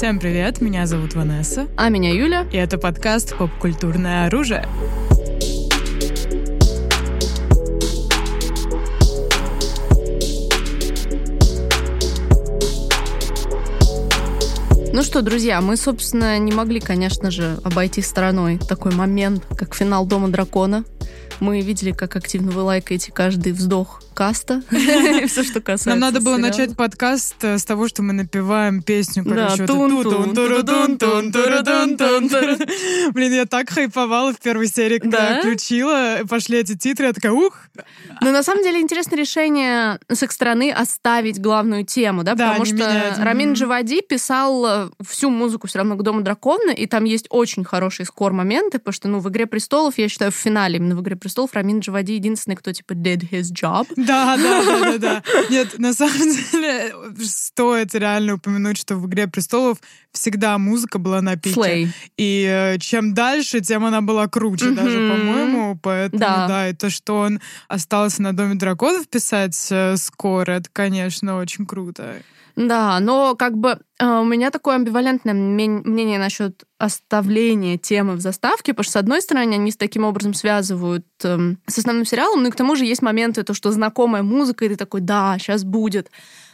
Всем привет, меня зовут Ванесса. А меня Юля. И это подкаст «Попкультурное оружие». Ну что, друзья, мы, собственно, не могли, конечно же, обойти стороной такой момент, как финал Дома Дракона. Мы видели, как активно вы лайкаете каждый вздох каста. Все, что касается Нам надо было начать подкаст э, с того, что мы напеваем песню, Блин, я так хайповала в первой серии, когда включила, пошли эти титры, я такая, ух! Но на самом деле интересное решение с их стороны оставить главную тему, да, потому что Рамин Джавади писал э, всю музыку все равно к Дому Дракона, и там есть очень хорошие скор-моменты, потому что, ну, в «Игре престолов», я считаю, в финале именно в «Игре престолов» Рамин Джавади единственный, кто, типа, did his job. Да, да, да, да, да. Нет, на самом деле стоит реально упомянуть, что в «Игре престолов» всегда музыка была на пике. Slay. И э, чем дальше, тем она была круче mm-hmm. даже, по-моему. Поэтому, да. да, и то, что он остался на «Доме драконов» писать э, скоро, это, конечно, очень круто. Да, но как бы э, у меня такое амбивалентное мнение насчет оставления темы в заставке, потому что, с одной стороны, они с таким образом связывают э, с основным сериалом, ну и к тому же есть моменты, то, что знакомая музыка, и ты такой, да, сейчас будет.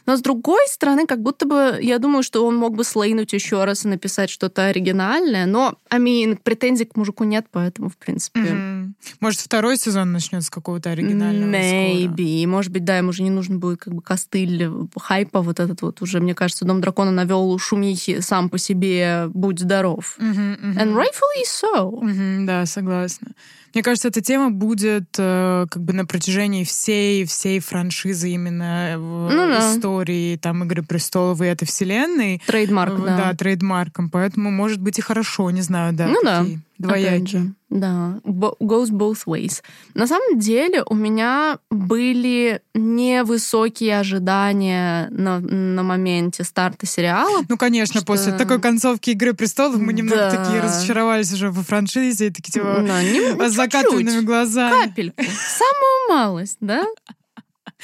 Но с другой стороны, как будто бы я думаю, что он мог бы слейнуть еще раз и написать что-то оригинальное. Но, I mean, претензий к мужику нет, поэтому, в принципе... Mm-hmm. Может, второй сезон начнет с какого-то оригинального Maybe. Скоро. Может быть, да, ему уже не нужен будет как бы костыль хайпа вот этот вот уже, мне кажется, Дом Дракона навел шумихи сам по себе «Будь здоров». Mm-hmm, mm-hmm. And rightfully so. Mm-hmm, да, согласна. Мне кажется, эта тема будет э, как бы на протяжении всей всей франшизы именно в ну, да. истории там Игры престолов и этой вселенной. Trademark, да. Да, trademark ом. Поэтому может быть и хорошо, не знаю, да. Ну такие. да. Двоякий. Да, goes both ways. На самом деле у меня были невысокие ожидания на, на моменте старта сериала. Ну, конечно, что... после такой концовки «Игры престолов» мы немного да. такие разочаровались уже во франшизе, и такие типа да, не, с закатанными глазами. Капельку. Самую малость, да?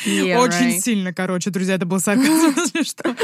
Yeah, Очень right. сильно, короче, друзья, это был сарказм, что.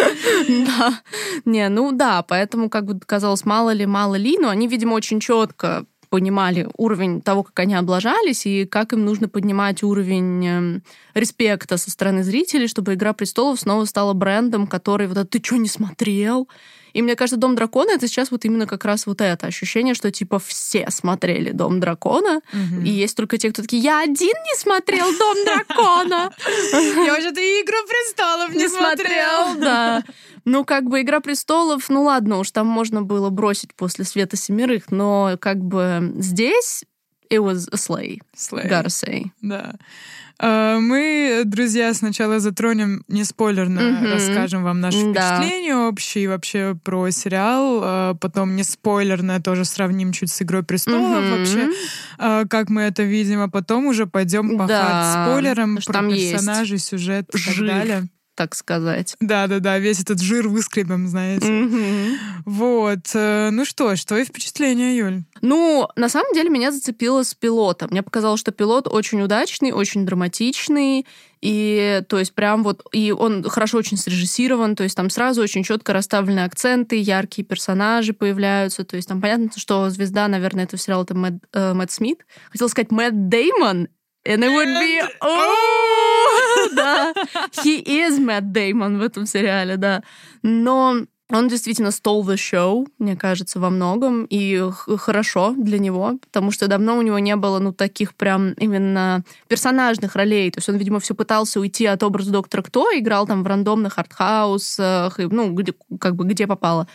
Да. Не, ну да, поэтому, как бы казалось, мало ли, мало ли, но они, видимо, очень четко понимали уровень того, как они облажались, и как им нужно поднимать уровень э, респекта со стороны зрителей, чтобы «Игра престолов» снова стала брендом, который вот это «ты что, не смотрел?» И мне кажется, «Дом дракона» — это сейчас вот именно как раз вот это ощущение, что типа все смотрели «Дом дракона», угу. и есть только те, кто такие «Я один не смотрел «Дом дракона». Я вообще-то «Игру престолов» не смотрел. Да. Ну, как бы «Игра престолов», ну ладно уж, там можно было бросить после «Света семерых», но как бы здесь it was a slay, slay. gotta say. Да. А, мы, друзья, сначала затронем, не спойлерно, mm-hmm. расскажем вам наши да. впечатления общие вообще про сериал, а, потом не спойлерно тоже сравним чуть с «Игрой престолов» mm-hmm. вообще, а, как мы это видим, а потом уже пойдем по да. спойлерам про персонажей, сюжет и так далее так сказать. Да-да-да, весь этот жир выскребем, знаете. Mm-hmm. Вот. Э, ну что ж, твои впечатления, Юль? Ну, на самом деле меня зацепило с пилота. Мне показалось, что пилот очень удачный, очень драматичный, и то есть прям вот, и он хорошо очень срежиссирован, то есть там сразу очень четко расставлены акценты, яркие персонажи появляются, то есть там понятно, что звезда, наверное, этого сериала это Мэтт, э, Мэтт Смит. Хотела сказать Мэтт Деймон, and it would be... Oh! да. He is Мэтт Деймон в этом сериале, да. Но он действительно stole the show, мне кажется, во многом, и хорошо для него, потому что давно у него не было, ну, таких прям именно персонажных ролей. То есть он, видимо, все пытался уйти от образа доктора Кто, играл там в рандомных артхаусах, ну, где, как бы где попало.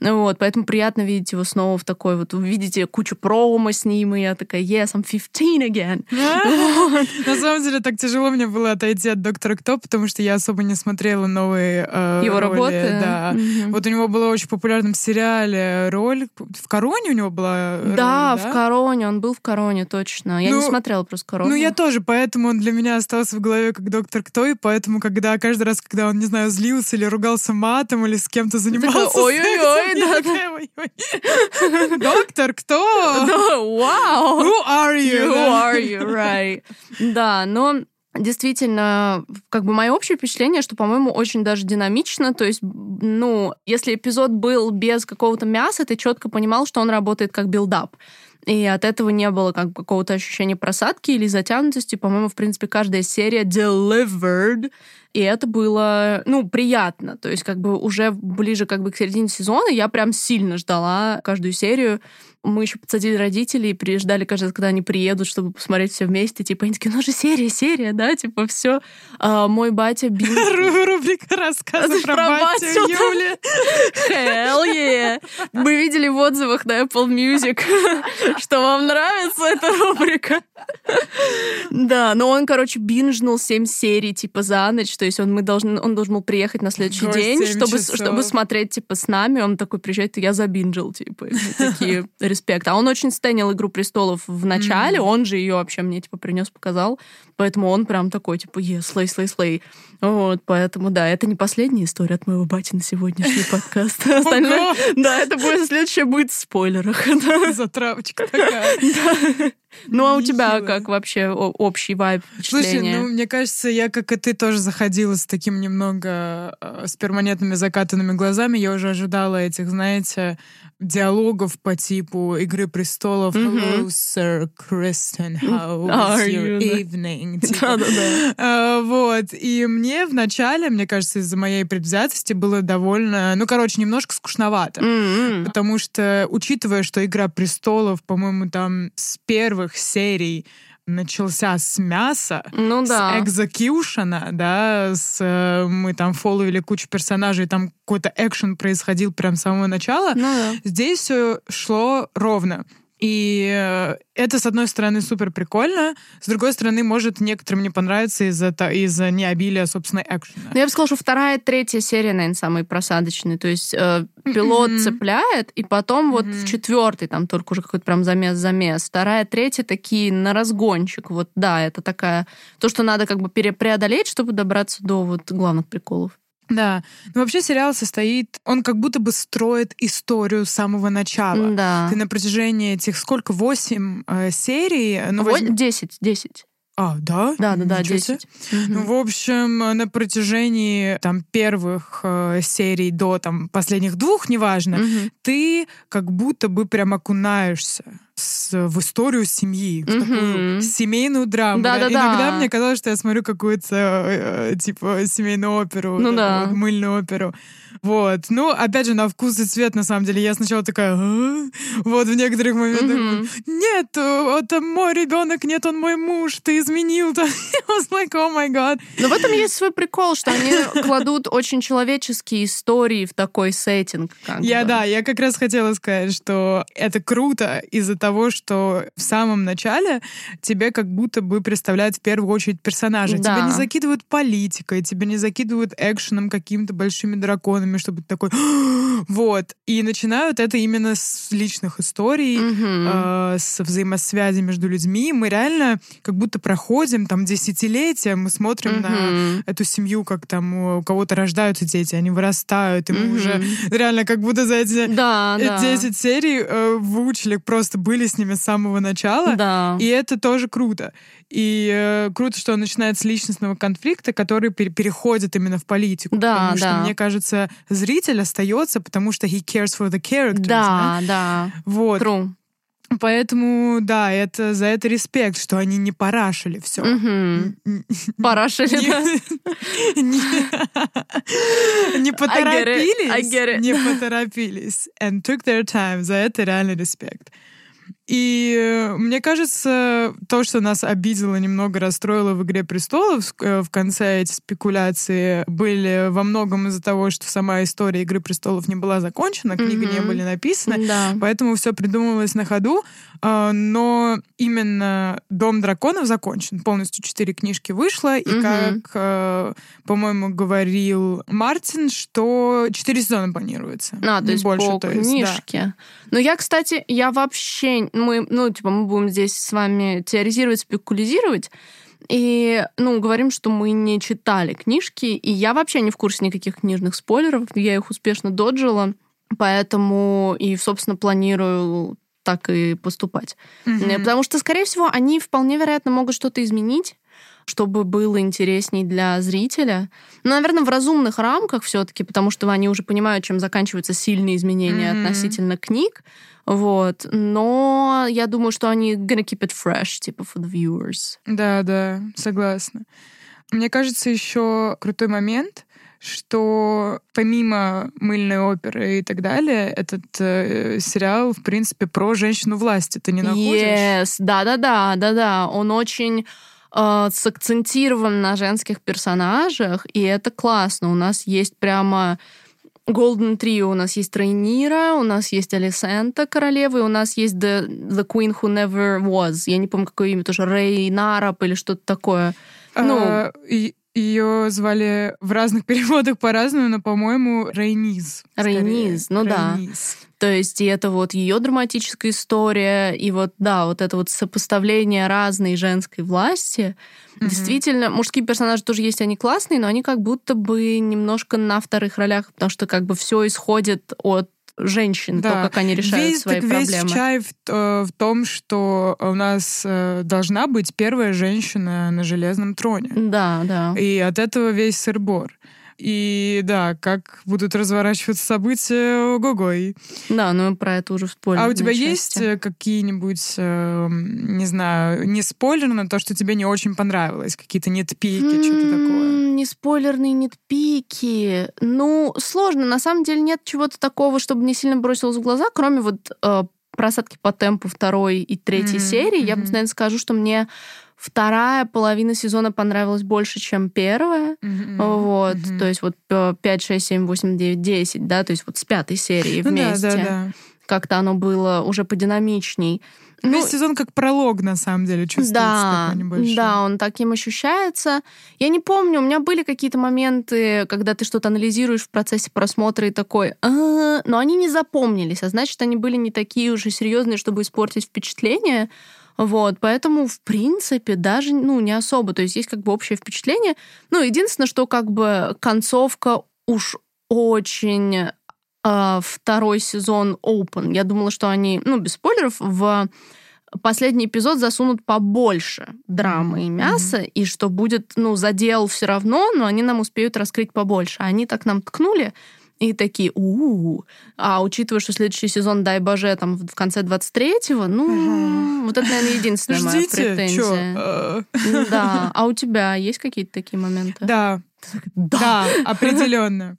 Вот, поэтому приятно видеть его снова в такой вот, вы видите кучу промо с ним, и я такая, yes, I'm 15 again. На самом деле так тяжело мне было отойти от Доктора Кто, потому что я особо не смотрела новые э, Его работы? Да. Вот у него была очень популярном сериале роль, в Короне у него была Да, в Короне, он был в Короне, точно. Я не ну, смотрела просто Корону. Ну, я тоже, поэтому он для меня остался в голове как Доктор Кто, и поэтому, когда каждый раз, когда он, не знаю, злился или ругался матом, или с кем-то занимался Ой-ой-ой, Ой, да, Доктор, кто? Вау. Who are you? Who are you, right. Да, но действительно, как бы мое общее впечатление, что, по-моему, очень даже динамично. То есть, ну, если эпизод был без какого-то мяса, ты четко понимал, что он работает как build-up. И от этого не было как какого-то ощущения просадки или затянутости. По-моему, в принципе, каждая серия delivered. И это было, ну, приятно. То есть, как бы уже ближе как бы к середине сезона я прям сильно ждала каждую серию. Мы еще подсадили родителей и приезжали раз, когда они приедут, чтобы посмотреть все вместе. Типа, они такие, ну же серия, серия, да, типа, все. А, мой батя бил... Рубрика рассказы про, про батю Юли. Hell yeah. Мы видели в отзывах на Apple Music, что вам нравится эта рубрика. Да, но он, короче, бинжнул 7 серий, типа, за ночь. То есть он, мы должны, он должен был приехать на следующий день, чтобы, чтобы смотреть, типа, с нами. Он такой приезжает, я забинжил, типа. такие респект. А он очень стенил «Игру престолов» в начале, mm-hmm. он же ее вообще мне, типа, принес, показал. Поэтому он прям такой, типа, е, слей, слей, слей. Вот, поэтому, да, это не последняя история от моего бати на сегодняшний подкаст. Остальное, да, это будет, следующее будет в спойлерах. Затравочка такая. Ну, а у тебя как вообще общий вайб, Слушай, ну, мне кажется, я, как и ты, тоже заходила с таким немного э, с перманентными закатанными глазами. Я уже ожидала этих, знаете, диалогов по типу «Игры престолов». Mm-hmm. Hello, sir Kristen, how was your evening? Типа. Да-да-да. А, вот. И мне вначале, мне кажется, из-за моей предвзятости было довольно, ну, короче, немножко скучновато. Mm-hmm. Потому что, учитывая, что «Игра престолов», по-моему, там с первых серий начался с мяса, ну, с да. экзекьюшена, да, с, э, мы там фолловили кучу персонажей, там какой-то экшен происходил прям с самого начала. Ну, да. Здесь все шло ровно. И э, это, с одной стороны, супер прикольно, с другой стороны, может некоторым не понравиться из-за из необилия, собственно, экшена. Ну, я бы сказала, что вторая, третья серия, наверное, самые просадочные. То есть э, пилот mm-hmm. цепляет, и потом mm-hmm. вот в четвертый там только уже какой-то прям замес-замес. Вторая, третья такие на разгончик. Вот, да, это такая... То, что надо как бы преодолеть, чтобы добраться до вот главных приколов. Да. Но вообще сериал состоит, он как будто бы строит историю с самого начала. Да. Ты на протяжении этих сколько? Восемь э, серий? Ну, возьм... Десять, десять. А, да? Да, да, да, 10. Угу. Ну, в общем, на протяжении там первых э, серий до там последних двух, неважно, угу. ты как будто бы прям окунаешься с, в историю семьи, в такую семейную драму. Да, да, Иногда мне казалось, что я смотрю какую-то э, типа семейную оперу, ну, да. мыльную оперу. Вот. Ну, опять же, на вкус и цвет, на самом деле. Я сначала такая, а? вот в некоторых моментах, mm-hmm. нет, это мой ребенок, нет, он мой муж, ты изменил. I was like, oh my god. Но в этом есть свой прикол, что они кладут очень человеческие истории в такой сеттинг. Я, да, я как раз хотела сказать, что это круто из-за того, что в самом начале тебе как будто бы представляют в первую очередь персонажа. Да. Тебя не закидывают политикой, тебя не закидывают экшеном какими-то большими драконами, чтобы такой... вот. И начинают это именно с личных историй, mm-hmm. э, с взаимосвязи между людьми. Мы реально как будто проходим там десятилетия, мы смотрим mm-hmm. на эту семью, как там у кого-то рождаются дети, они вырастают, и мы mm-hmm. уже реально как будто за эти да, 10 да. серий э, выучили, просто были с ними с самого начала. Да. И это тоже круто. И э, круто, что он начинает с личностного конфликта, который пер- переходит именно в политику. Да, потому да. что, мне кажется, зритель остается, потому что he cares for the characters. Да, да. да. Вот. True. Поэтому, да, это за это респект, что они не парашили все. Парашили, да. Не поторопились. Не поторопились. And took their time. За это реально респект. И э, мне кажется, то, что нас обидело, немного расстроило в «Игре престолов», э, в конце эти спекуляции были во многом из-за того, что сама история «Игры престолов» не была закончена, книги mm-hmm. не были написаны, да. поэтому все придумывалось на ходу. А, но именно «Дом драконов» закончен. Полностью четыре книжки вышло, и mm-hmm. как, э, по-моему, говорил Мартин, что четыре сезона планируется. А, то есть больше, по то есть, книжке. Да. Но я, кстати, я вообще мы, ну, типа, мы будем здесь с вами теоризировать, спекулизировать, и, ну, говорим, что мы не читали книжки, и я вообще не в курсе никаких книжных спойлеров, я их успешно доджила, поэтому и, собственно, планирую так и поступать. Mm-hmm. Потому что, скорее всего, они вполне вероятно могут что-то изменить, чтобы было интересней для зрителя. Ну, наверное, в разумных рамках все-таки, потому что они уже понимают, чем заканчиваются сильные изменения mm-hmm. относительно книг. Вот. Но я думаю, что они gonna keep it fresh, типа, for the viewers. Да, да, согласна. Мне кажется, еще крутой момент, что помимо мыльной оперы и так далее, этот э, сериал, в принципе, про женщину власти. Ты не находишь? Yes, да-да-да, да-да. Он очень э, сакцентирован на женских персонажах, и это классно. У нас есть прямо Golden Trio у нас есть Рейнира, у нас есть Алисента, королева, и у нас есть The, The Queen Who Never Was. Я не помню, какое имя тоже, Рейнарап или что-то такое. Ну, а, ее звали в разных переводах по-разному, но, по-моему, Рейниз. Рейниз, ну Рейниз. да. То есть и это вот ее драматическая история, и вот, да, вот это вот сопоставление разной женской власти. Mm-hmm. Действительно, мужские персонажи тоже есть, они классные, но они как будто бы немножко на вторых ролях, потому что как бы все исходит от женщин, да. то, как они решают весь, свои так проблемы. Весь чай в, э, в том, что у нас э, должна быть первая женщина на железном троне. Да, да. И от этого весь сырбор. И да, как будут разворачиваться события, ого-го. Да, ну про это уже в А у тебя части. есть э, какие-нибудь, э, не знаю, не спойлеры на то, что тебе не очень понравилось? Какие-то нетпики, mm-hmm, что-то такое? Не спойлерные нетпики. Ну, сложно. На самом деле нет чего-то такого, чтобы не сильно бросилось в глаза, кроме вот э, просадки по темпу второй и третьей mm-hmm, серии. Mm-hmm. Я бы, наверное, скажу, что мне Вторая половина сезона понравилась больше, чем первая. Mm-hmm. Вот. Mm-hmm. То есть вот 5, 6, 7, 8, 9, 10, да, то есть вот с пятой серии вместе. Ну, да, да, да. Как-то оно было уже подинамичней. Весь ну, сезон как пролог, на самом деле, чувствуется да, такой небольшой. Да, он таким ощущается. Я не помню, у меня были какие-то моменты, когда ты что-то анализируешь в процессе просмотра и такой, а но они не запомнились, а значит, они были не такие уже серьезные, чтобы испортить впечатление. Вот, поэтому, в принципе, даже, ну, не особо. То есть есть как бы общее впечатление. Ну, единственное, что как бы концовка уж очень второй сезон open. Я думала, что они, ну, без спойлеров, в последний эпизод засунут побольше драмы и мяса, mm-hmm. и что будет, ну, задел все равно, но они нам успеют раскрыть побольше. Они так нам ткнули, и такие, у, -у, А учитывая, что следующий сезон, дай боже, там в конце 23-го, ну, ага. вот это, наверное, единственная Ждите, моя претензия. Чё? Да. А у тебя есть какие-то такие моменты? Да. Да, да определенно.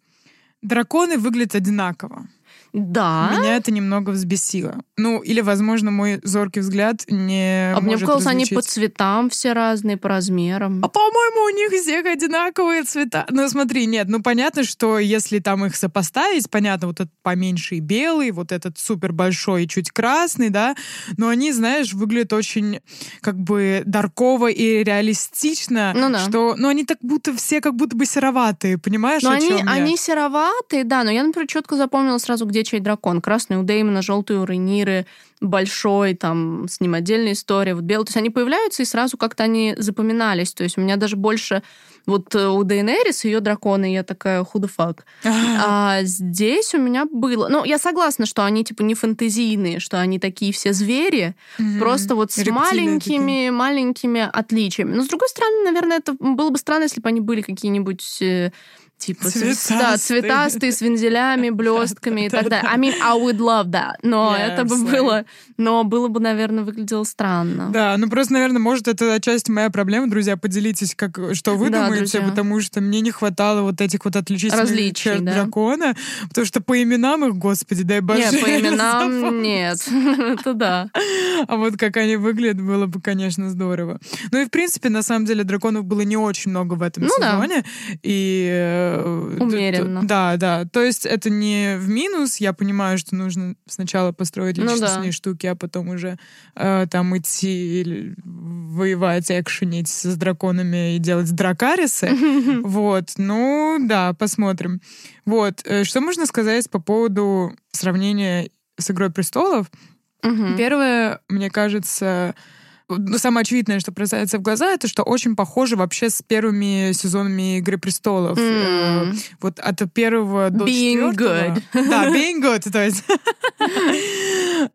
Драконы выглядят одинаково. Да. Меня это немного взбесило. Ну, или, возможно, мой зоркий взгляд не А мне показалось, они по цветам все разные, по размерам. А, по-моему, у них всех одинаковые цвета. Ну, смотри, нет, ну, понятно, что если там их сопоставить, понятно, вот этот поменьше белый, вот этот супер большой и чуть красный, да, но они, знаешь, выглядят очень как бы дарково и реалистично, ну, да. что, ну, они так будто все как будто бы сероватые, понимаешь, но о они, чем я? они сероватые, да, но я, например, четко запомнила сразу, где чей дракон. Красный у Дэймона, желтый у Рейниры, большой, там, с ним отдельная история, вот белый. То есть они появляются, и сразу как-то они запоминались. То есть у меня даже больше вот э, у Дейнерис ее драконы, я такая, fuck. А здесь у меня было... Ну, я согласна, что они, типа, не фэнтезийные, что они такие все звери, mm-hmm. просто вот с маленькими, такие. маленькими отличиями. Но, с другой стороны, наверное, это было бы странно, если бы они были какие-нибудь э, типа цветастые. да, цветастые с вензелями, блестками и так далее. I mean, I would love that. Но yeah, это бы было, но было бы, наверное, выглядело странно. Да, ну просто, наверное, может, это отчасти моя проблема, друзья, поделитесь, как, что вы да, думаете, друзья. потому что мне не хватало вот этих вот отличительных Различий, черт да? дракона, потому что по именам их, господи, дай боже. Нет, по именам нет, это да. А вот как они выглядят, было бы, конечно, здорово. Ну и, в принципе, на самом деле, драконов было не очень много в этом ну, сезоне, и э, Умеренно. Да, да. То есть это не в минус. Я понимаю, что нужно сначала построить личностные ну, да. штуки, а потом уже э, там идти воевать, экшенить с драконами и делать дракарисы. Вот. Ну, да, посмотрим. Вот. Э, что можно сказать по поводу сравнения с «Игрой престолов»? Первое, мне кажется, самое очевидное, что бросается в глаза, это что очень похоже вообще с первыми сезонами «Игры престолов». Mm. Вот от первого до being четвертого. good. Да, being good, то есть.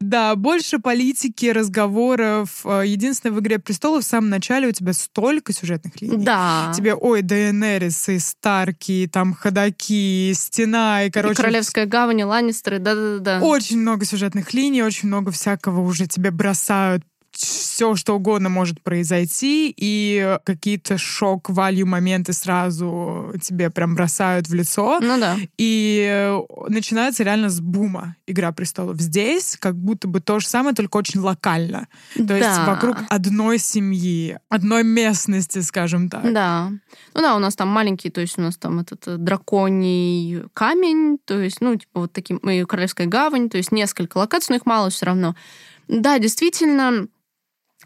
Да, больше политики, разговоров. Э, единственное, в «Игре престолов» в самом начале у тебя столько сюжетных линий. Да. Тебе, ой, Дейенерис и Старки, там ходаки, Стена и, короче... И Королевская гавань, и Ланнистеры, да-да-да. Очень много сюжетных линий, очень много всякого уже тебе бросают все, что угодно может произойти, и какие-то шок-валью моменты сразу тебе прям бросают в лицо. Ну да. И начинается реально с бума «Игра престолов». Здесь как будто бы то же самое, только очень локально. То да. есть вокруг одной семьи, одной местности, скажем так. Да. Ну да, у нас там маленький, то есть у нас там этот э, драконий камень, то есть, ну, типа вот таким, и Королевская гавань, то есть несколько локаций, но их мало все равно. Да, действительно,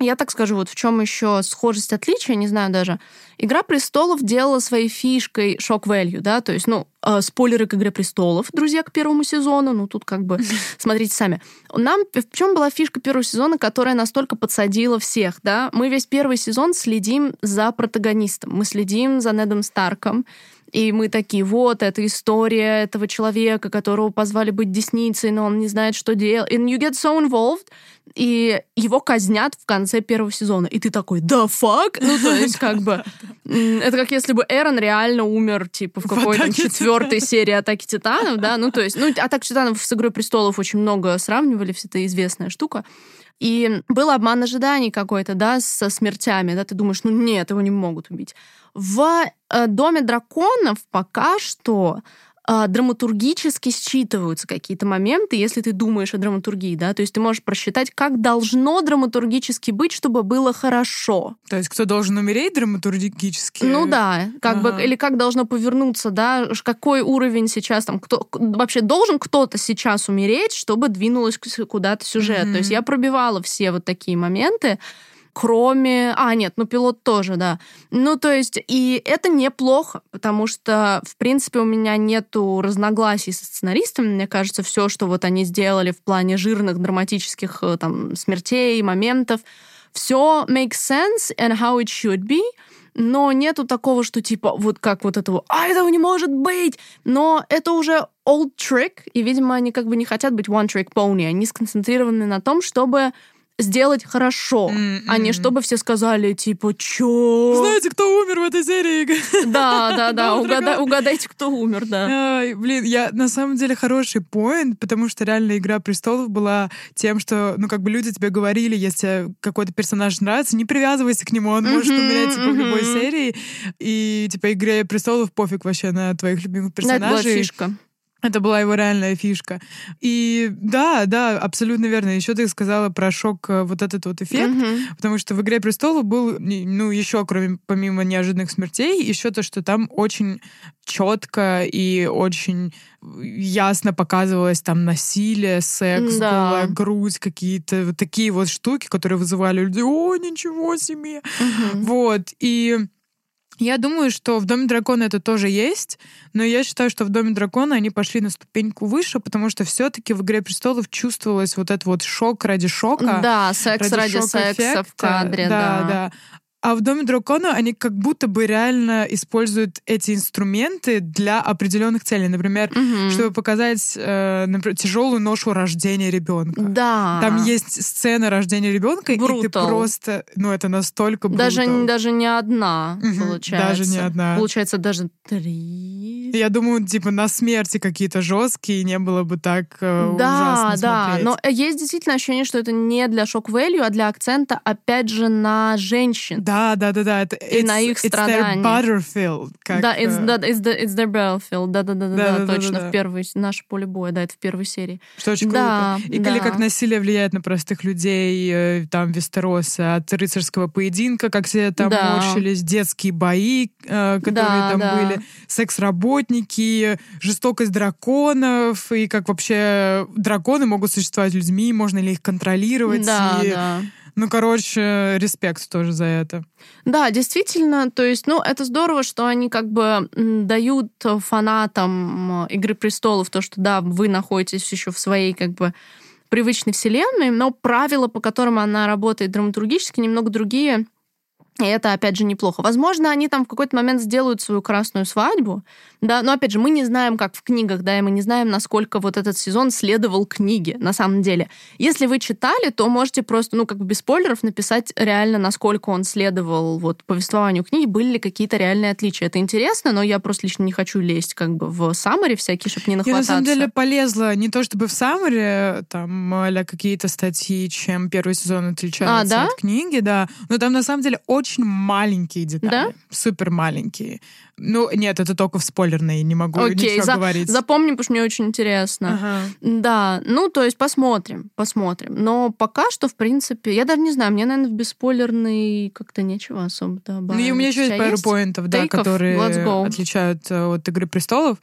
я так скажу, вот в чем еще схожесть отличия, не знаю даже. Игра престолов делала своей фишкой шок value, да, то есть, ну, э, спойлеры к Игре престолов, друзья, к первому сезону, ну, тут как бы смотрите сами. Нам в чем была фишка первого сезона, которая настолько подсадила всех, да? Мы весь первый сезон следим за протагонистом, мы следим за Недом Старком, и мы такие, вот, это история этого человека, которого позвали быть десницей, но он не знает, что делать. And you get so involved, и его казнят в конце первого сезона. И ты такой, да фак? Ну, то есть, как бы, это как если бы Эрон реально умер, типа, в какой-то четвертой серии Атаки Титанов, да? Ну, то есть, ну, Атака Титанов с Игрой Престолов очень много сравнивали, все это известная штука. И был обман ожиданий какой-то, да, со смертями, да, ты думаешь, ну нет, его не могут убить. В э, Доме драконов пока что а, драматургически считываются какие-то моменты, если ты думаешь о драматургии, да, то есть ты можешь просчитать, как должно драматургически быть, чтобы было хорошо. То есть кто должен умереть драматургически? Ну да, как ага. бы, или как должно повернуться, да, какой уровень сейчас там, кто вообще должен кто-то сейчас умереть, чтобы двинулась куда-то сюжет. Mm-hmm. То есть я пробивала все вот такие моменты, кроме... А, нет, ну пилот тоже, да. Ну, то есть, и это неплохо, потому что, в принципе, у меня нету разногласий со сценаристами. Мне кажется, все, что вот они сделали в плане жирных драматических э, там смертей, моментов, все makes sense and how it should be но нету такого, что типа вот как вот этого, а этого не может быть, но это уже old trick, и, видимо, они как бы не хотят быть one trick pony, они сконцентрированы на том, чтобы сделать хорошо, mm-hmm. а не чтобы все сказали, типа, чё? Знаете, кто умер в этой серии? Да, да, да, угадай, угадайте, кто умер, да. Ай, блин, я на самом деле хороший поинт, потому что реально «Игра престолов» была тем, что, ну, как бы люди тебе говорили, если какой-то персонаж нравится, не привязывайся к нему, он может умереть, типа, в любой серии. И, типа, «Игре престолов» пофиг вообще на твоих любимых персонажей. Это была фишка. Это была его реальная фишка. И да, да, абсолютно верно. Еще ты сказала про шок, э, вот этот вот эффект, mm-hmm. потому что в «Игре престолов» был, ну, еще, кроме, помимо неожиданных смертей, еще то, что там очень четко и очень ясно показывалось там насилие, секс, да. голая грудь, какие-то вот такие вот штуки, которые вызывали людей, о, ничего себе! Mm-hmm. Вот, и я думаю, что в Доме дракона это тоже есть, но я считаю, что в Доме дракона они пошли на ступеньку выше, потому что все-таки в Игре престолов чувствовалось вот этот вот шок ради шока. Да, секс ради, ради секса в кадре, да. Да, да. А в Доме дракона они как будто бы реально используют эти инструменты для определенных целей. Например, угу. чтобы показать э, например, тяжелую ношу рождения ребенка. Да. Там есть сцена рождения ребенка, и ты просто, ну это настолько брутал. Даже даже не одна угу. получается. Даже не одна. Получается даже три. Я думаю, типа на смерти какие-то жесткие не было бы так э, да, ужасно да. смотреть. Но есть действительно ощущение, что это не для шок-вэлью, а для акцента опять же на женщин. Да, да, да, да. Это, и на их страдания. Battlefield. Как, да, it's, that, it's, the, it's their battlefield. Да, да, да, да, да, да точно. Да, да. В первой, наше поле боя, да, это в первой серии. Что очень да, круто. И да. или как насилие влияет на простых людей, э, там, Вестероса, от рыцарского поединка, как все там да. мучились, детские бои, э, которые да, там да. были, секс-работники, жестокость драконов, и как вообще драконы могут существовать людьми, можно ли их контролировать. Да, и... да. Ну, короче, респект тоже за это. Да, действительно, то есть, ну, это здорово, что они как бы дают фанатам Игры престолов то, что да, вы находитесь еще в своей как бы привычной вселенной, но правила, по которым она работает драматургически, немного другие. И это, опять же, неплохо. Возможно, они там в какой-то момент сделают свою красную свадьбу, да, но, опять же, мы не знаем, как в книгах, да, и мы не знаем, насколько вот этот сезон следовал книге, на самом деле. Если вы читали, то можете просто, ну, как бы без спойлеров написать реально, насколько он следовал вот повествованию книги, были ли какие-то реальные отличия. Это интересно, но я просто лично не хочу лезть как бы в саммари всякие, чтобы не нахвататься. Я, на самом деле, полезла не то чтобы в саммари, там, а какие-то статьи, чем первый сезон отличается а, да? от книги, да, но там, на самом деле, очень маленькие детали. Да? Супер маленькие. Ну, нет, это только в спойлерной, не могу Окей, ничего за, говорить. Запомним, потому что мне очень интересно. Ага. Да, ну, то есть посмотрим, посмотрим. Но пока что, в принципе, я даже не знаю, мне, наверное, в бесспойлерный как-то нечего особо добавить. Ну, и у меня еще есть пару поинтов, да, которые отличают э, от «Игры престолов».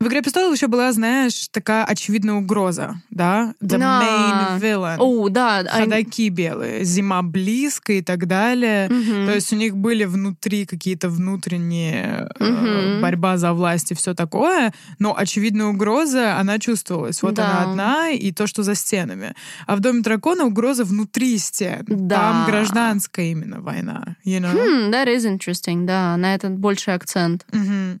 В «Игре престолов» еще была, знаешь, такая очевидная угроза, да? The main villain. О, да. Ходаки белые, зима близко и так далее. Угу. То есть у них были внутри какие-то внутренние угу. борьба за власть и все такое, но очевидная угроза, она чувствовалась. Вот да. она одна, и то, что за стенами. А в Доме дракона угроза внутри стен. Да. Там гражданская именно война. You know? Hmm, that is interesting, да, на этот больший акцент. Угу.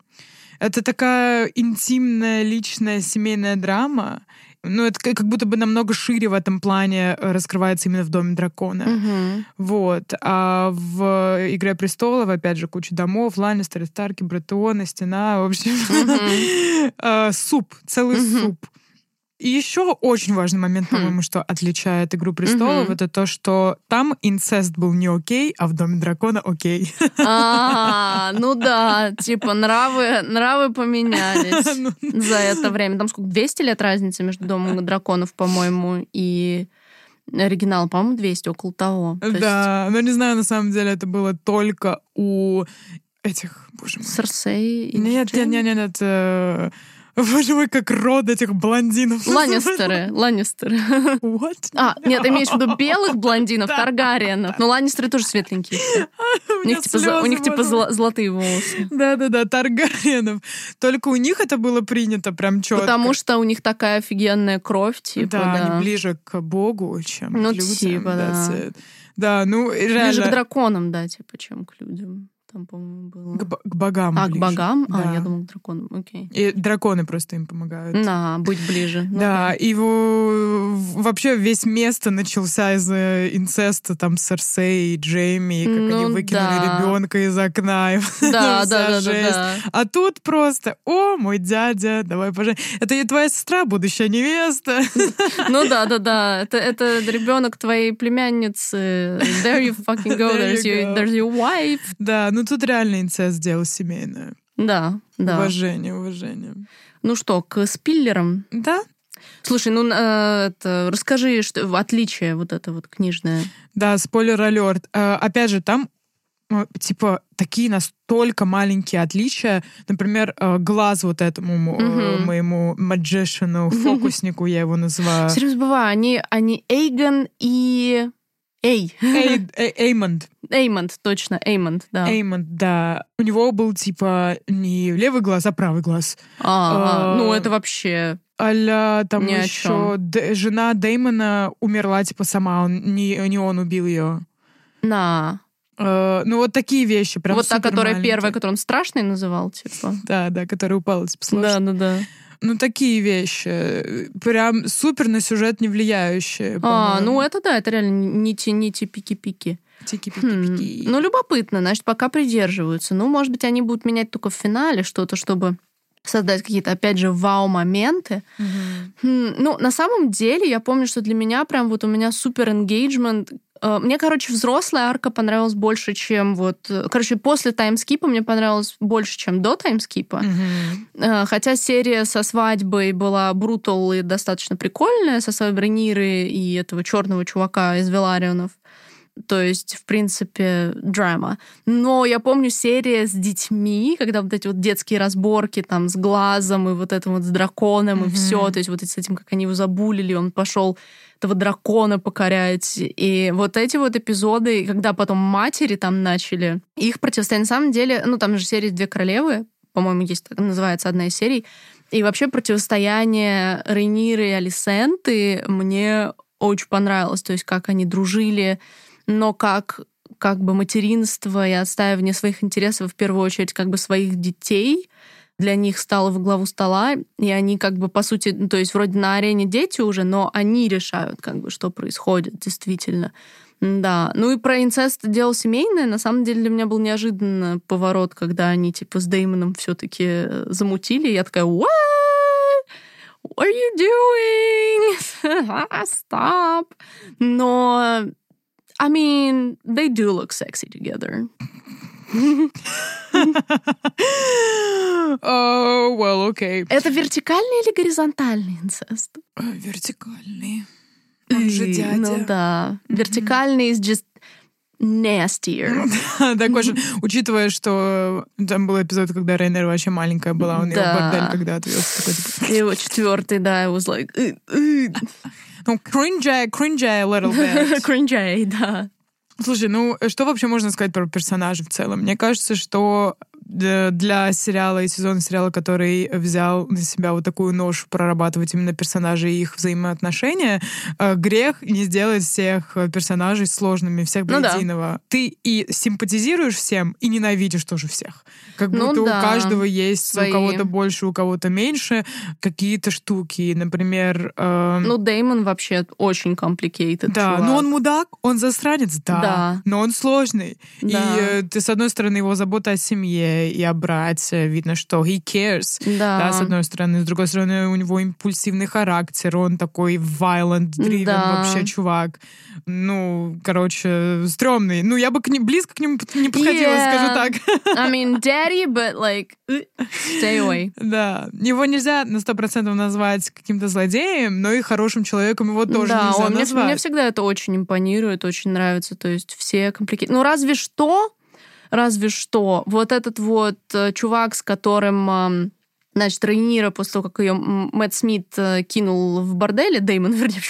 Это такая интимная, личная, семейная драма. Ну, это как будто бы намного шире в этом плане раскрывается именно в Доме дракона. Угу. Вот. А в Игре престолов, опять же, куча домов, Ланнистеры, Старки, Братеоны, Стена, в общем, угу. суп, целый суп. И еще очень важный момент, хм. по-моему, что отличает «Игру престолов», это то, что там инцест был не окей, а в «Доме дракона» окей. А, ну да, типа нравы, нравы поменялись ну, за это время. Там сколько, 200 лет разницы между «Домом драконов», по-моему, и оригинал, по-моему, 200, около того. да, но не знаю, на самом деле это было только у этих, боже мой. Серсей? Нет, нет, нет, нет, нет, э, Боже мой, как род этих блондинов. Ланнистеры. Ланнистеры. What? А, нет, имеешь в виду белых блондинов, Таргариенов. Но Ланнистеры тоже светленькие. У них типа, у них типа золотые волосы. Да-да-да, Таргариенов. Только у них это было принято прям четко. Потому что у них такая офигенная кровь, типа, да. они ближе к Богу, чем ну, к людям. типа, да. Да, ну, реально... Ближе к драконам, да, типа, чем к людям там, по-моему, было. К, к богам. А, ближе. к богам? Да. А, я думала, к драконам. Окей. И драконы просто им помогают. Да, быть ближе. Ну, да, и его... вообще весь место начался из-за инцеста там с Арсей и Джейми, и как ну, они выкинули да. ребенка из окна. И да, да, да, да, да. А тут просто, о, мой дядя, давай пожалуйста. Это и твоя сестра, будущая невеста. Ну да, да, да. Это, это ребенок твоей племянницы. There you fucking go. There there's, you, there's your wife. Да, ну тут реально инцест дело семейное. Да, да. Уважение, уважение. Ну что, к спиллерам? Да. Слушай, ну э, это, расскажи, что в отличие вот это вот книжное. Да, спойлер алерт. Э, опять же, там э, типа такие настолько маленькие отличия. Например, э, глаз вот этому uh-huh. моему маджишину, фокуснику я его называю. Серьезно, бываю, они, они Эйгон и Эй. Эймонд. Эймонд, точно, Эймонд, да. Эймонд, да. У него был, типа, не левый глаз, а правый глаз. А, а ну это вообще... Аля там Ни еще Д- жена Дэймона умерла, типа, сама, он, не, не он убил ее. На. Uh, ну, вот такие вещи. Прям вот та, которая маленькие. первая, которую он страшный называл, типа. Да, да, которая упала, типа, сложно. Да, да, да. Ну, такие вещи. Прям супер на сюжет не влияющие. А, ну это да, это реально нити, нити, пики-пики. Тики-пики-пики. Хм. Ну, любопытно, значит, пока придерживаются. Ну, может быть, они будут менять только в финале что-то, чтобы создать какие-то, опять же, вау-моменты. Mm-hmm. Ну, на самом деле, я помню, что для меня прям вот у меня супер engagement Э, мне, короче, взрослая арка понравилась больше, чем вот... Э, короче, после таймскипа мне понравилось больше, чем до таймскипа. Mm-hmm. Хотя серия со свадьбой была брутал и достаточно прикольная, со свадьбой Рениры и этого черного чувака из Веларионов. То есть, в принципе, драма. Но я помню серия с детьми, когда вот эти вот детские разборки там с глазом и вот этим вот с драконом mm-hmm. и все, то есть вот с этим, как они его забулили, он пошел этого дракона покорять. И вот эти вот эпизоды, когда потом матери там начали, их противостояние, на самом деле, ну там же серия «Две королевы», по-моему, есть, называется одна из серий, и вообще противостояние Рейниры и Алисенты мне очень понравилось, то есть как они дружили, но как как бы материнство и отстаивание своих интересов, в первую очередь, как бы своих детей, для них стало в главу стола, и они как бы, по сути, ну, то есть вроде на арене дети уже, но они решают, как бы, что происходит действительно. Да, ну и про инцест дело семейное, на самом деле для меня был неожиданный поворот, когда они типа с Деймоном все таки э, замутили, я такая, what? What are you doing? Stop. Но, I mean, they do look sexy together. oh, well, okay. Это вертикальный или горизонтальный инцест? Вертикальный. Он же дядя. Ну да. Вертикальный is just nastier. Такой же, учитывая, что там был эпизод, когда Рейнер вообще маленькая была, он ее в бордель когда отвез. Типа... Его четвертый, да, was like... Ну, cringe, cringe a little bit. cringe, да. Слушай, ну что вообще можно сказать про персонажа в целом? Мне кажется, что для сериала и сезона сериала, который взял на себя вот такую нож прорабатывать именно персонажей и их взаимоотношения, э, грех не сделать всех персонажей сложными, всех ну единого. Да. Ты и симпатизируешь всем, и ненавидишь тоже всех. Как ну будто да. у каждого есть Свои. у кого-то больше, у кого-то меньше какие-то штуки. Например... Э... Ну, Деймон вообще очень complicated Да, чувак. но он мудак, он засранец, да. да. Но он сложный. Да. И э, ты, с одной стороны, его забота о семье, и о брате. Видно, что he cares. Да. да. С одной стороны. С другой стороны, у него импульсивный характер. Он такой violent driven да. вообще чувак. Ну, короче, стрёмный. Ну, я бы к ним, близко к нему не подходила, yeah. скажу так. I mean, daddy, but like, stay away. Да. Его нельзя на сто процентов назвать каким-то злодеем, но и хорошим человеком его тоже да, нельзя он, назвать. Мне, мне всегда это очень импонирует, очень нравится. То есть все комплики... Ну, разве что Разве что вот этот вот э, чувак, с которым значит, Рейнира после того, как ее Мэтт Смит э, кинул в борделе, Деймон, вернее,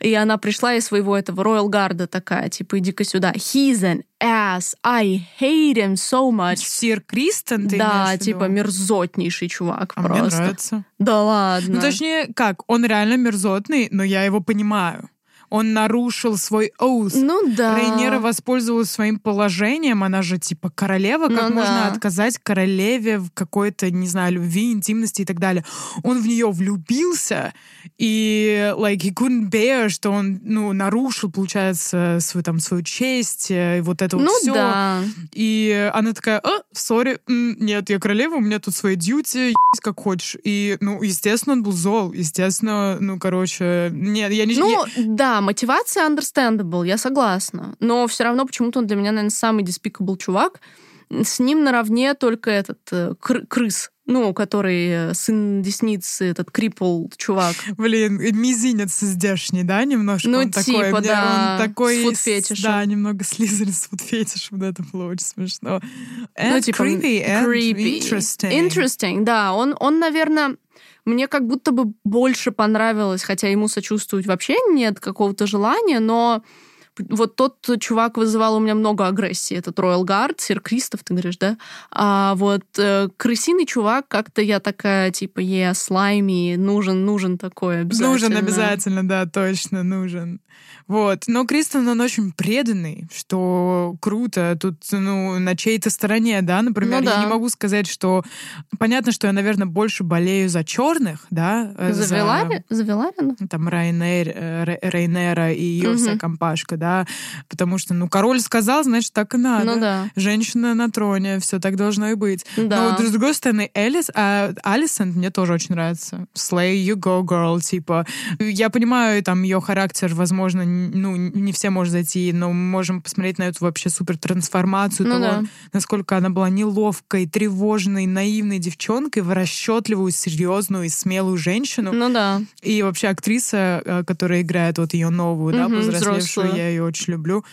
и она пришла из своего этого Роyal Гарда такая, типа, иди-ка сюда. He's an ass. I hate him so much. Сир Кристен, ты Да, типа, мерзотнейший чувак а просто. мне нравится. Да ладно. Ну, точнее, как, он реально мерзотный, но я его понимаю он нарушил свой оус. Ну да. Рейнера воспользовалась своим положением, она же типа королева, как ну, можно да. отказать королеве в какой-то, не знаю, любви, интимности и так далее. Он в нее влюбился, и like he couldn't bear, что он, ну, нарушил, получается, свою там свою честь, э, и вот это ну, вот все. Да. И она такая, а, сори, нет, я королева, у меня тут свои дьюти, как хочешь. И, ну, естественно, он был зол, естественно, ну, короче, нет, я не... Ну, я... да, мотивация understandable, я согласна. Но все равно почему-то он для меня, наверное, самый despicable чувак. С ним наравне только этот э, кр- крыс, ну, который э, сын десницы, этот крипл чувак. Блин, мизинец здешний, да, немножко? Ну, он типа, такой, да, он такой, с фуд-фетишем. Да, немного слизерин с фуд-фетишем, да, это было очень смешно. And ну, типа, creepy, and creepy. interesting. Interesting, да. Он, он, наверное мне как будто бы больше понравилось, хотя ему сочувствовать вообще нет какого-то желания, но вот тот чувак вызывал у меня много агрессии. Этот Royal Guard, Сир Кристоф, ты говоришь, да? А вот э, крысиный чувак, как-то я такая, типа, е, слайми, нужен, нужен такой обязательно. Нужен обязательно, да, точно, нужен. Вот. Но Кристен, он очень преданный, что круто. Тут, ну, на чьей-то стороне, да, например, ну, да. я не могу сказать, что... Понятно, что я, наверное, больше болею за черных, да. Э, за, за... Велари? За Веларина? Там Райнер, э, Рейнера и ее угу. вся компашка, да. Потому что, ну, король сказал, значит, так и надо. Ну да. Женщина на троне, все так должно и быть. Да. Но, с другой стороны, Элис, а, Алисон мне тоже очень нравится. Slay you go, girl, типа. Я понимаю, там, ее характер, возможно, ну, не все может зайти, но мы можем посмотреть на эту вообще супер трансформацию ну, того, да. насколько она была неловкой, тревожной, наивной девчонкой в расчетливую, серьезную и смелую женщину. Ну да. И вообще актриса, э, которая играет вот ее новую, угу, да, повзрослевшую, я ее очень люблю.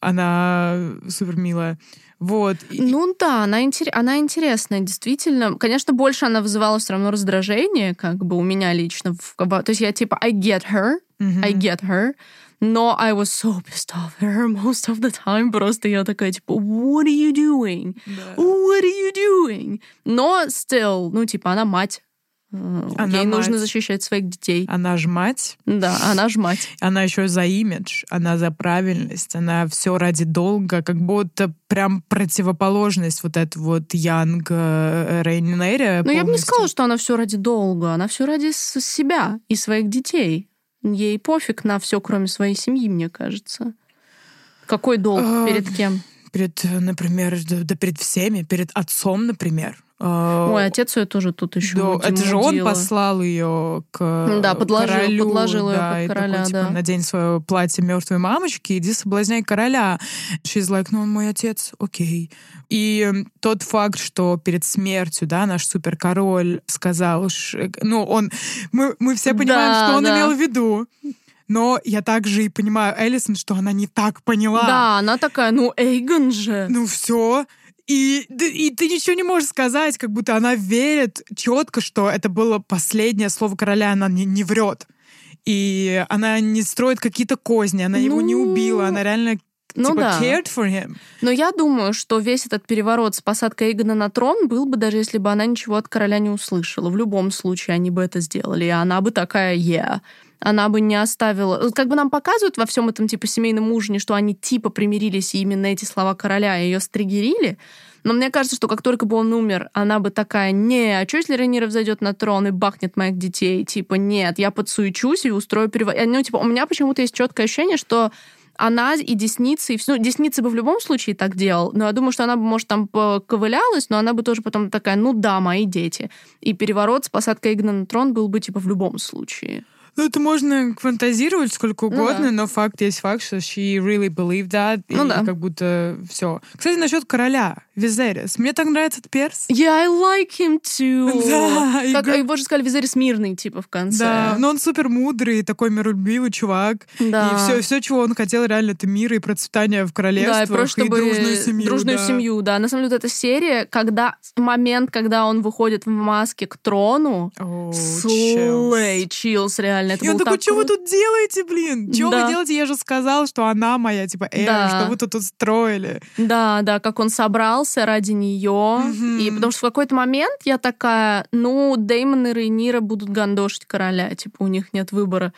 Она супер милая. Вот. Ну да, она, интер... она интересная, действительно. Конечно, больше она вызывала все равно раздражение, как бы у меня лично. В... То есть я типа I get her, mm-hmm. I get her. Но I was so pissed off at her most of the time. Просто я такая, типа, what are you doing? Да. What are you doing? Но still, ну, типа, она мать. Она Ей мать. нужно защищать своих детей. Она ж мать. Да, она ж мать. Она еще за имидж, она за правильность, она все ради долга, как будто прям противоположность вот эта вот Янг Рейнери. Но я бы не сказала, что она все ради долга, она все ради себя и своих детей. Ей пофиг на все, кроме своей семьи, мне кажется. Какой долг? А, перед кем? Перед, например, да перед всеми, перед отцом, например. А, Ой, отец ее тоже тут еще. Да, это же он послал ее к да, подложил, королю. подложил ее да, под короля, такой, типа, да. Надень свое платье мертвой мамочки, иди соблазняй короля. She's like, ну он мой отец, окей. И тот факт, что перед смертью, да, наш суперкороль сказал, ну он, мы, мы все понимаем, да, что он да. имел в виду. Но я также и понимаю Элисон, что она не так поняла. Да, она такая, ну Эйгон же. Ну все, и, и ты ничего не можешь сказать, как будто она верит четко, что это было последнее слово короля, она не, не врет. И она не строит какие-то козни, она ну... его не ну, убила, она реально ну типа, да. cared for him. Но я думаю, что весь этот переворот с посадкой Эйгона на трон был бы, даже если бы она ничего от короля не услышала. В любом случае они бы это сделали, и она бы такая, yeah, она бы не оставила... Как бы нам показывают во всем этом типа семейном ужине, что они типа примирились, и именно эти слова короля ее стригерили. Но мне кажется, что как только бы он умер, она бы такая, не, а что если Рейнира взойдет на трон и бахнет моих детей? Типа, нет, я подсуечусь и устрою перевод. Ну, типа, у меня почему-то есть четкое ощущение, что она и Десница, и все. Ну, Десница бы в любом случае так делал, но я думаю, что она бы, может, там ковылялась, но она бы тоже потом такая, ну да, мои дети. И переворот с посадкой Игна на трон был бы, типа, в любом случае. Ну, это можно фантазировать сколько угодно, ну, да. но факт есть факт, что she really believed that, ну, и да. как будто все. Кстати, насчет короля Визерис. Мне так нравится этот перс. Yeah, I like him too. Да. Как, и... Его же сказали Визерис мирный, типа, в конце. Да, но он супер мудрый, такой миролюбивый чувак. Да. И все, все, чего он хотел, реально, это мир и процветание в королевстве. Да, и просто чтобы... И дружную семью. Дружную да. семью, да. На самом деле, вот эта серия, когда момент, когда он выходит в маске к трону, oh, слей, чилс, реально. Это и он такой, что вы тут делаете, блин? Что да. вы делаете? Я же сказал, что она моя, типа, Эра, да. что вы тут устроили. Да, да, как он собрался ради нее. И потому что в какой-то момент я такая, ну, Деймон и Рейнира будут гандошить короля, типа, у них нет выбора.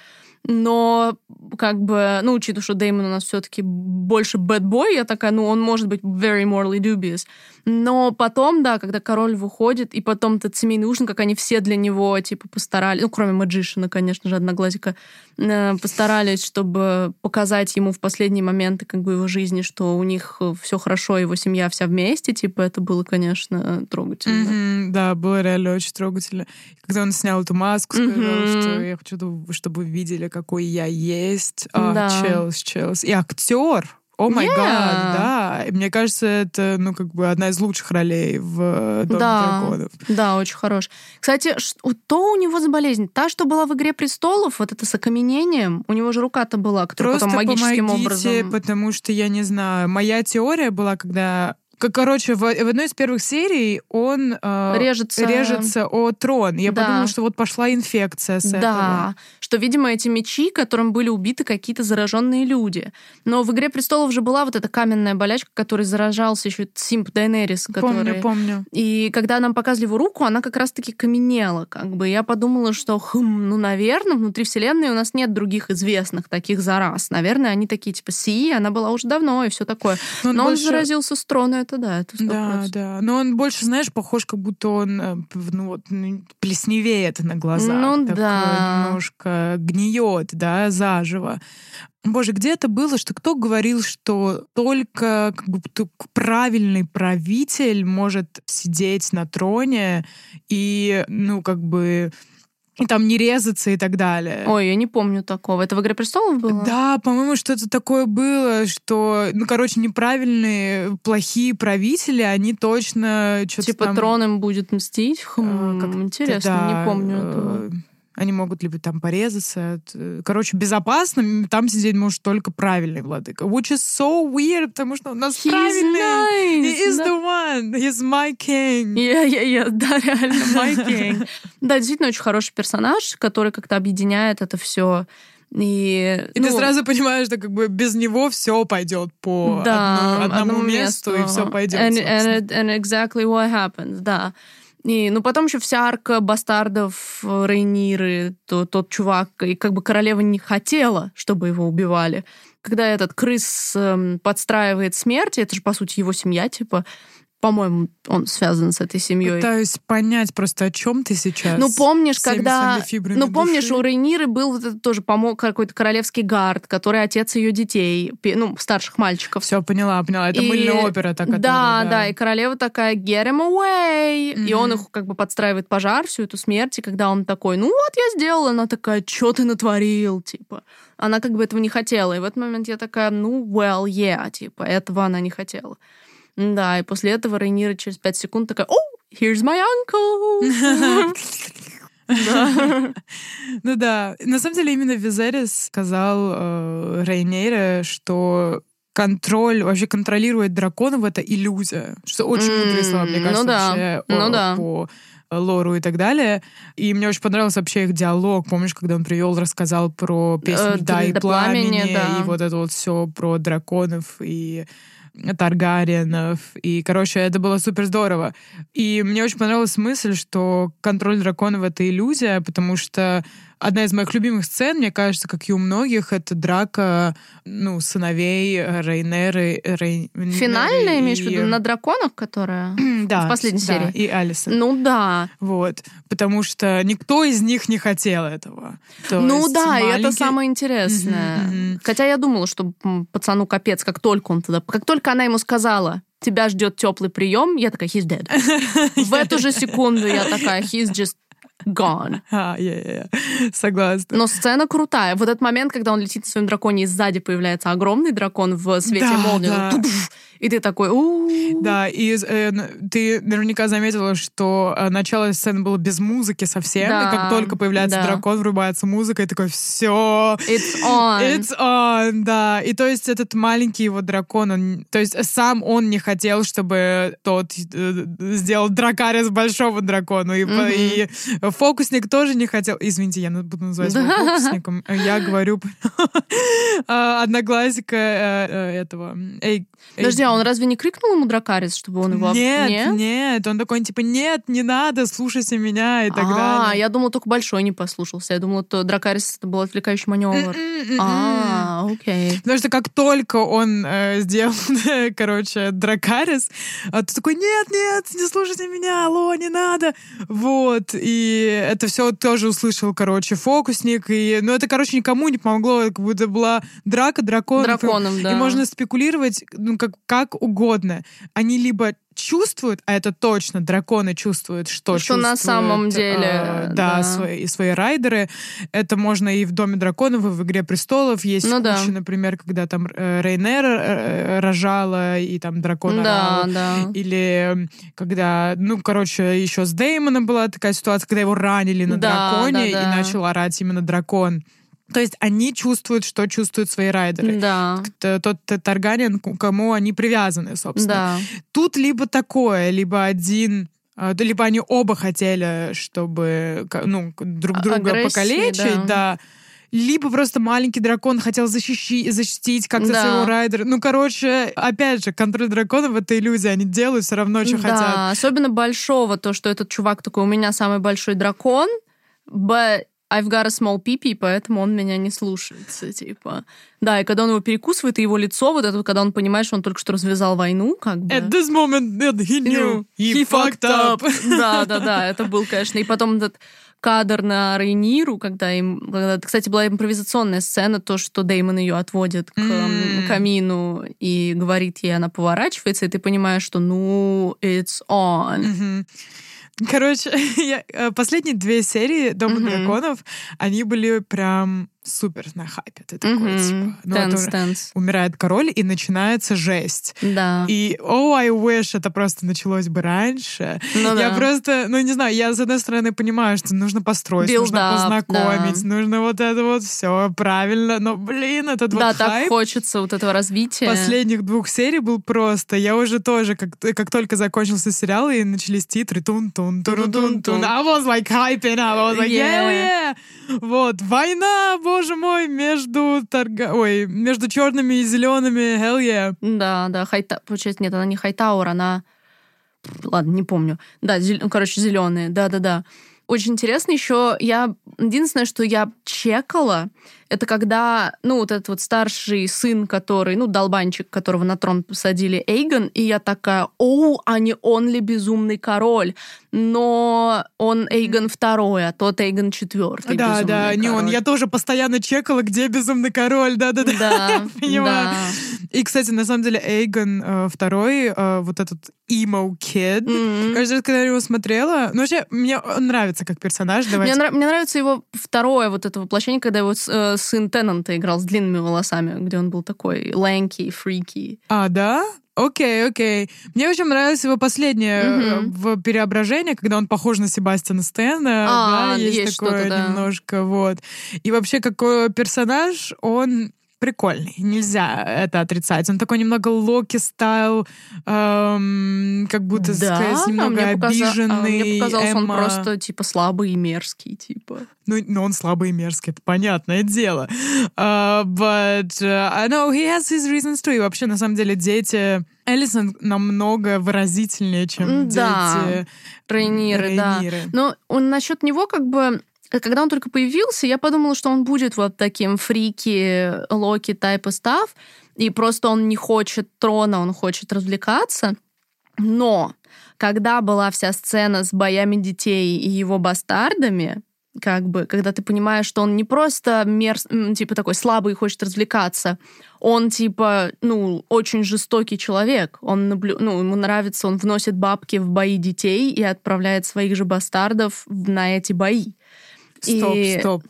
Но как бы, ну, учитывая, что Деймон у нас все-таки больше boy, я такая, ну, он может быть very morally dubious. Но потом, да, когда король выходит, и потом этот семейный ужин, как они все для него, типа, постарались, ну, кроме Маджишина, конечно же, одноглазика, э, постарались, чтобы показать ему в последние моменты, как бы, его жизни, что у них все хорошо, его семья вся вместе, типа, это было, конечно, трогательно. Mm-hmm, да, было реально очень трогательно. Когда он снял эту маску, сказал, mm-hmm. что я хочу, чтобы вы видели, какой я есть. А, да. Челс, Челс. И актер о май гад, да. И мне кажется, это, ну, как бы одна из лучших ролей в Доме да, драконов. Да, очень хорош. Кстати, что у него за болезнь? Та, что была в «Игре престолов», вот это с окаменением, у него же рука-то была, которая Просто потом магическим помогите, образом... потому что, я не знаю, моя теория была, когда Короче, в, в одной из первых серий он э, режется. режется о трон. Я да. подумала, что вот пошла инфекция с да. этого. Да, что, видимо, эти мечи, которым были убиты какие-то зараженные люди. Но в «Игре престолов» же была вот эта каменная болячка, которой заражался еще Симп Дайнерис. Который... Помню, помню. И когда нам показывали его руку, она как раз-таки каменела. Как бы. Я подумала, что, хм, ну, наверное, внутри Вселенной у нас нет других известных таких зараз. Наверное, они такие, типа, Си, она была уже давно, и все такое. Но, Но он, больше... заразился с трона, это да, это 100%. Да, да. Но он больше, знаешь, похож, как будто он э, ну, вот, плесневеет на глазах. Ну Такой да. немножко гниет, да, заживо. Боже, где это было, что кто говорил, что только как бы, правильный правитель может сидеть на троне и, ну, как бы и там не резаться и так далее. Ой, я не помню такого. Это в «Игре престолов» было? Да, по-моему, что-то такое было, что, ну, короче, неправильные, плохие правители, они точно что-то Типа там... трон им будет мстить? Хм, как интересно, да, не помню этого. Они могут либо там порезаться. Э, короче, безопасно там сидеть может только правильный владыка. Which is so weird, потому что у нас He's правильный. Nice. He is да. the one. He's my king. Yeah, yeah, yeah. Да, реально, my king. Да, действительно очень хороший персонаж, который как-то объединяет это все. И, и ну, ты сразу понимаешь, что как бы без него все пойдет по да, одному, одному месту, месту, и все пойдет. And, and, and exactly what happens, да. И, ну, потом еще вся арка бастардов Рейниры, то, тот чувак, и как бы королева не хотела, чтобы его убивали. Когда этот крыс э, подстраивает смерть, это же, по сути, его семья, типа, по-моему, он связан с этой семьей. Пытаюсь понять просто, о чем ты сейчас. Ну, помнишь, когда... Ну, помнишь, души? у Рейниры был вот этот тоже помог какой-то королевский гард, который отец ее детей, ну, старших мальчиков. Все, поняла, поняла. Это и... мыльная опера такая. Да, да, да, и королева такая, get him away! Mm-hmm. И он их как бы подстраивает пожар, всю эту смерть, и когда он такой, ну вот я сделала, она такая, что ты натворил, типа. Она как бы этого не хотела. И в этот момент я такая, ну, well, yeah, типа, этого она не хотела. Да, и после этого Рейнира через пять секунд такая, о, here's my uncle. Ну да. На самом деле именно Визерис сказал э, Рейнере, что контроль, вообще контролировать драконов — это иллюзия. Что очень мудрые слова, мне ну кажется, вообще ну по лору и так далее. И мне очень понравился вообще их диалог. Помнишь, когда он привел, рассказал про песню э, «Да и пламени», и вот это вот все про драконов и Таргариенов. И, короче, это было супер здорово. И мне очень понравилась мысль, что контроль драконов — это иллюзия, потому что Одна из моих любимых сцен, мне кажется, как и у многих, это драка, ну, сыновей Рейнеры. Рей... Финальная, и... имеешь в виду, на драконах, которая да, в последней да, серии? и Алиса. Ну да. Вот. Потому что никто из них не хотел этого. То ну да, маленький... и это самое интересное. Mm-hmm, mm-hmm. Хотя я думала, что пацану капец, как только он туда... Как только она ему сказала, тебя ждет теплый прием, я такая, he's dead. В эту же секунду я такая, he's just gone. А, yeah, yeah. Согласна. Но сцена крутая. Вот этот момент, когда он летит на своем драконе, и сзади появляется огромный дракон в свете да, молнии. Да. И ты такой, у Да, и э, ты наверняка заметила, что э, начало сцены было без музыки совсем, да, и как только появляется да. дракон, врубается музыка, и такой, все, It's on. It's on, да. И то есть этот маленький его дракон, он, то есть сам он не хотел, чтобы тот э, сделал дракарис большого дракону, и, mm-hmm. и фокусник тоже не хотел. Извините, я буду называть его фокусником. Я говорю а, одноглазика э, этого. Подожди, а он разве не крикнул ему Дракарис, чтобы он его... Нет, нет, нет. Он такой, типа, нет, не надо, слушайся меня и так а, далее. А, я думала, только Большой не послушался. Я думала, что Дракарис это был отвлекающий маневр. А, окей. Потому что как только он э, сделал, короче, Дракарис, а ты такой, нет, нет, не слушайте меня, алло, не надо. Вот. И это все тоже услышал, короче, фокусник. И, ну, это, короче, никому не помогло. Как будто была драка драконов. Драконом, да. И можно спекулировать, ну, как, как угодно. Они либо чувствуют, а это точно драконы чувствуют, что, что на самом деле, э, да, да. Свои, свои райдеры. Это можно и в Доме драконов, и в Игре престолов. Есть ну, куча, да. например, когда там э, Рейнер э, рожала, и там дракон да, орал. Да. Или когда, ну, короче, еще с Деймоном была такая ситуация, когда его ранили на да, драконе, да, да. и начал орать именно дракон. То есть они чувствуют, что чувствуют свои райдеры. Да. Тот Таргариен, кому они привязаны, собственно. Да. Тут либо такое, либо один а, либо они оба хотели, чтобы ну, друг друга Агрессии, покалечить, да. да. Либо просто маленький дракон хотел защищи, защитить как-то да. своего райдера. Ну, короче, опять же, контроль драконов — это иллюзия. Они делают все равно, что да, хотят. особенно большого, то, что этот чувак такой, у меня самый большой дракон, but I've got a small pee поэтому он меня не слушается, типа. Да, и когда он его перекусывает, и его лицо, вот это, когда он понимает, что он только что развязал войну, как бы. At this moment he knew he, he fucked up. Да, да, да, это был, конечно. И потом этот кадр на Рейниру, когда им... Когда, кстати, была импровизационная сцена, то, что Деймон ее отводит к mm. камину и говорит ей, она поворачивается, и ты понимаешь, что ну, it's on. Mm-hmm. Короче, я, э, последние две серии Дома mm-hmm. драконов, они были прям супер на хайпе. Ты такой, mm-hmm. типа, ну, dance, вот dance. умирает король, и начинается жесть. Да. И, oh, I wish это просто началось бы раньше. Ну, я да. просто, ну, не знаю, я, с одной стороны, понимаю, что нужно построить, Build нужно up, познакомить, да. нужно вот это вот все правильно, но, блин, этот да, вот так хайп хочется вот этого развития. Последних двух серий был просто, я уже тоже, как, как только закончился сериал, и начались титры, тун-тун, тун-тун-тун, I was like hyping, I was like, yeah, yeah. Вот, война, боже боже мой, между торга... Ой, между черными и зелеными, hell yeah. Да, да, Хайта... Получается, нет, она не Хайтауэр, она ладно, не помню. Да, зел... ну, короче, зеленые, да-да-да. Очень интересно еще, я единственное, что я чекала, это когда, ну, вот этот вот старший сын, который, ну, долбанчик, которого на трон посадили, Эйгон, и я такая, оу, а не он ли безумный король? Но он Эйгон второй, а тот Эйгон четвертый. Да, да, король. не он. Я тоже постоянно чекала, где безумный король, да-да-да. Да, Понимаю. Да. И, кстати, на самом деле, Эйгон э, второй, э, вот этот emo kid, mm-hmm. каждый раз, когда я его смотрела, ну, вообще, мне он нравится как персонаж. Давайте. Мне нравится его второе вот это воплощение, когда его э, сын Теннанта играл с длинными волосами, где он был такой лэнки, фрики. А, да? Окей, окей. Мне очень нравилось его последнее mm-hmm. в переображении, когда он похож на Себастьяна Стэна. А, да, есть, есть такое да. немножко, вот. И вообще, какой персонаж, он прикольный, нельзя это отрицать. Он такой немного Локи стайл, эм, как будто, да? сказать, немного мне обиженный. Показа... Мне показалось, Эмма... он просто, типа, слабый и мерзкий, типа. Ну, ну, он слабый и мерзкий, это понятное дело. Uh, but uh, I know he has his reasons too. И вообще, на самом деле, дети... Эллисон намного выразительнее, чем да. дети Рейниры, Рейниры. да. Но он насчет него как бы когда он только появился, я подумала, что он будет вот таким фрики, локи тайпа став, и просто он не хочет трона, он хочет развлекаться. Но когда была вся сцена с боями детей и его бастардами, как бы, когда ты понимаешь, что он не просто мер, типа такой слабый и хочет развлекаться, он типа, ну, очень жестокий человек. Он наблю... ну, ему нравится, он вносит бабки в бои детей и отправляет своих же бастардов на эти бои. Стоп, и... стоп.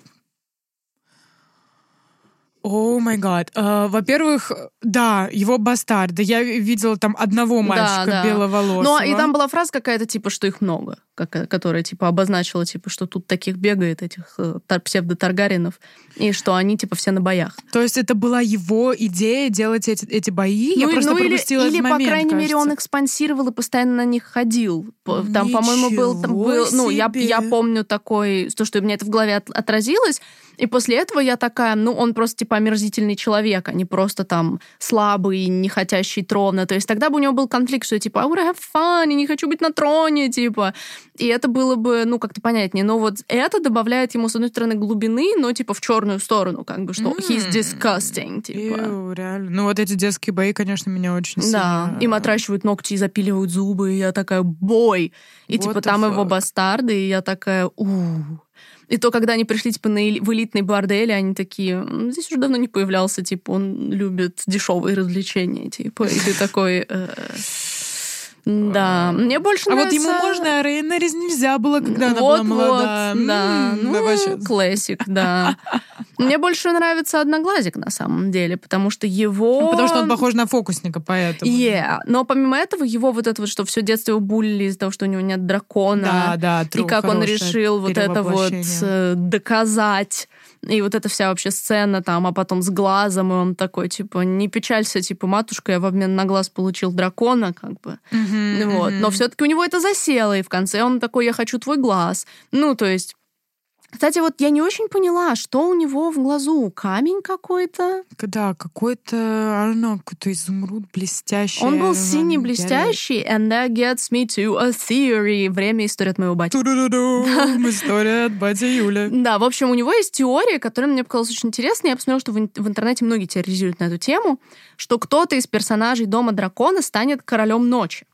О май гад. Во-первых, да, его бастарды. Я видела там одного мальчика да, да. беловолосого. Ну, и там была фраза какая-то, типа, что их много, которая, типа, обозначила, типа, что тут таких бегает, этих э, псевдо-таргаринов, и что они, типа, все на боях. То есть это была его идея делать эти, эти бои? Ну, Я просто ну, пропустила или, этот или, момент, по крайней кажется. мере, он их спонсировал и постоянно на них ходил. Там, по-моему, был... Там был ну, я, я помню такой... То, что у меня это в голове от, отразилось, и после этого я такая, ну, он просто, типа, омерзительный человек, а не просто там слабый, не хотящий трона. То есть тогда бы у него был конфликт, что, типа, I would have fun, я не хочу быть на троне, типа. И это было бы, ну, как-то понятнее. Но вот это добавляет ему, с одной стороны, глубины, но, типа, в черную сторону, как бы, что mm. he's disgusting, типа. Ew, реально. Ну, вот эти детские бои, конечно, меня очень сильно... Да, им отращивают ногти и запиливают зубы, и я такая, бой! И, What типа, там fuck? его бастарды, и я такая, ууу. И то, когда они пришли, типа, на, в элитный бордель, они такие, здесь уже давно не появлялся, типа, он любит дешевые развлечения, типа, и ты такой... Э, да, мне больше а нравится... А вот ему можно, а Рейнарис нельзя было, когда она была молода. Вот, да, ну, давай классик, да. Мне больше нравится Одноглазик, на самом деле, потому что его... Ну, потому что он похож на фокусника, поэтому. Yeah. Но помимо этого, его вот это вот, что все детство его булили из-за того, что у него нет дракона. Да, да, true, И как он решил вот это вот э, доказать и вот эта вся вообще сцена там, а потом с глазом, и он такой, типа, не печалься, типа, матушка, я в обмен на глаз получил дракона, как бы. Mm-hmm, вот. Mm-hmm. Но все-таки у него это засело, и в конце он такой, я хочу твой глаз. Ну, то есть кстати, вот я не очень поняла, что у него в глазу. Камень какой-то? Да, какой-то, know, какой-то изумруд блестящий. Он был синий блестящий, and that gets me to a theory. Время истории от моего бати. История от бати Юли. Да, в общем, у него есть теория, которая мне показалась очень интересной. Я посмотрела, что в интернете многие теоризируют на эту тему, что кто-то из персонажей Дома Дракона станет королем ночи.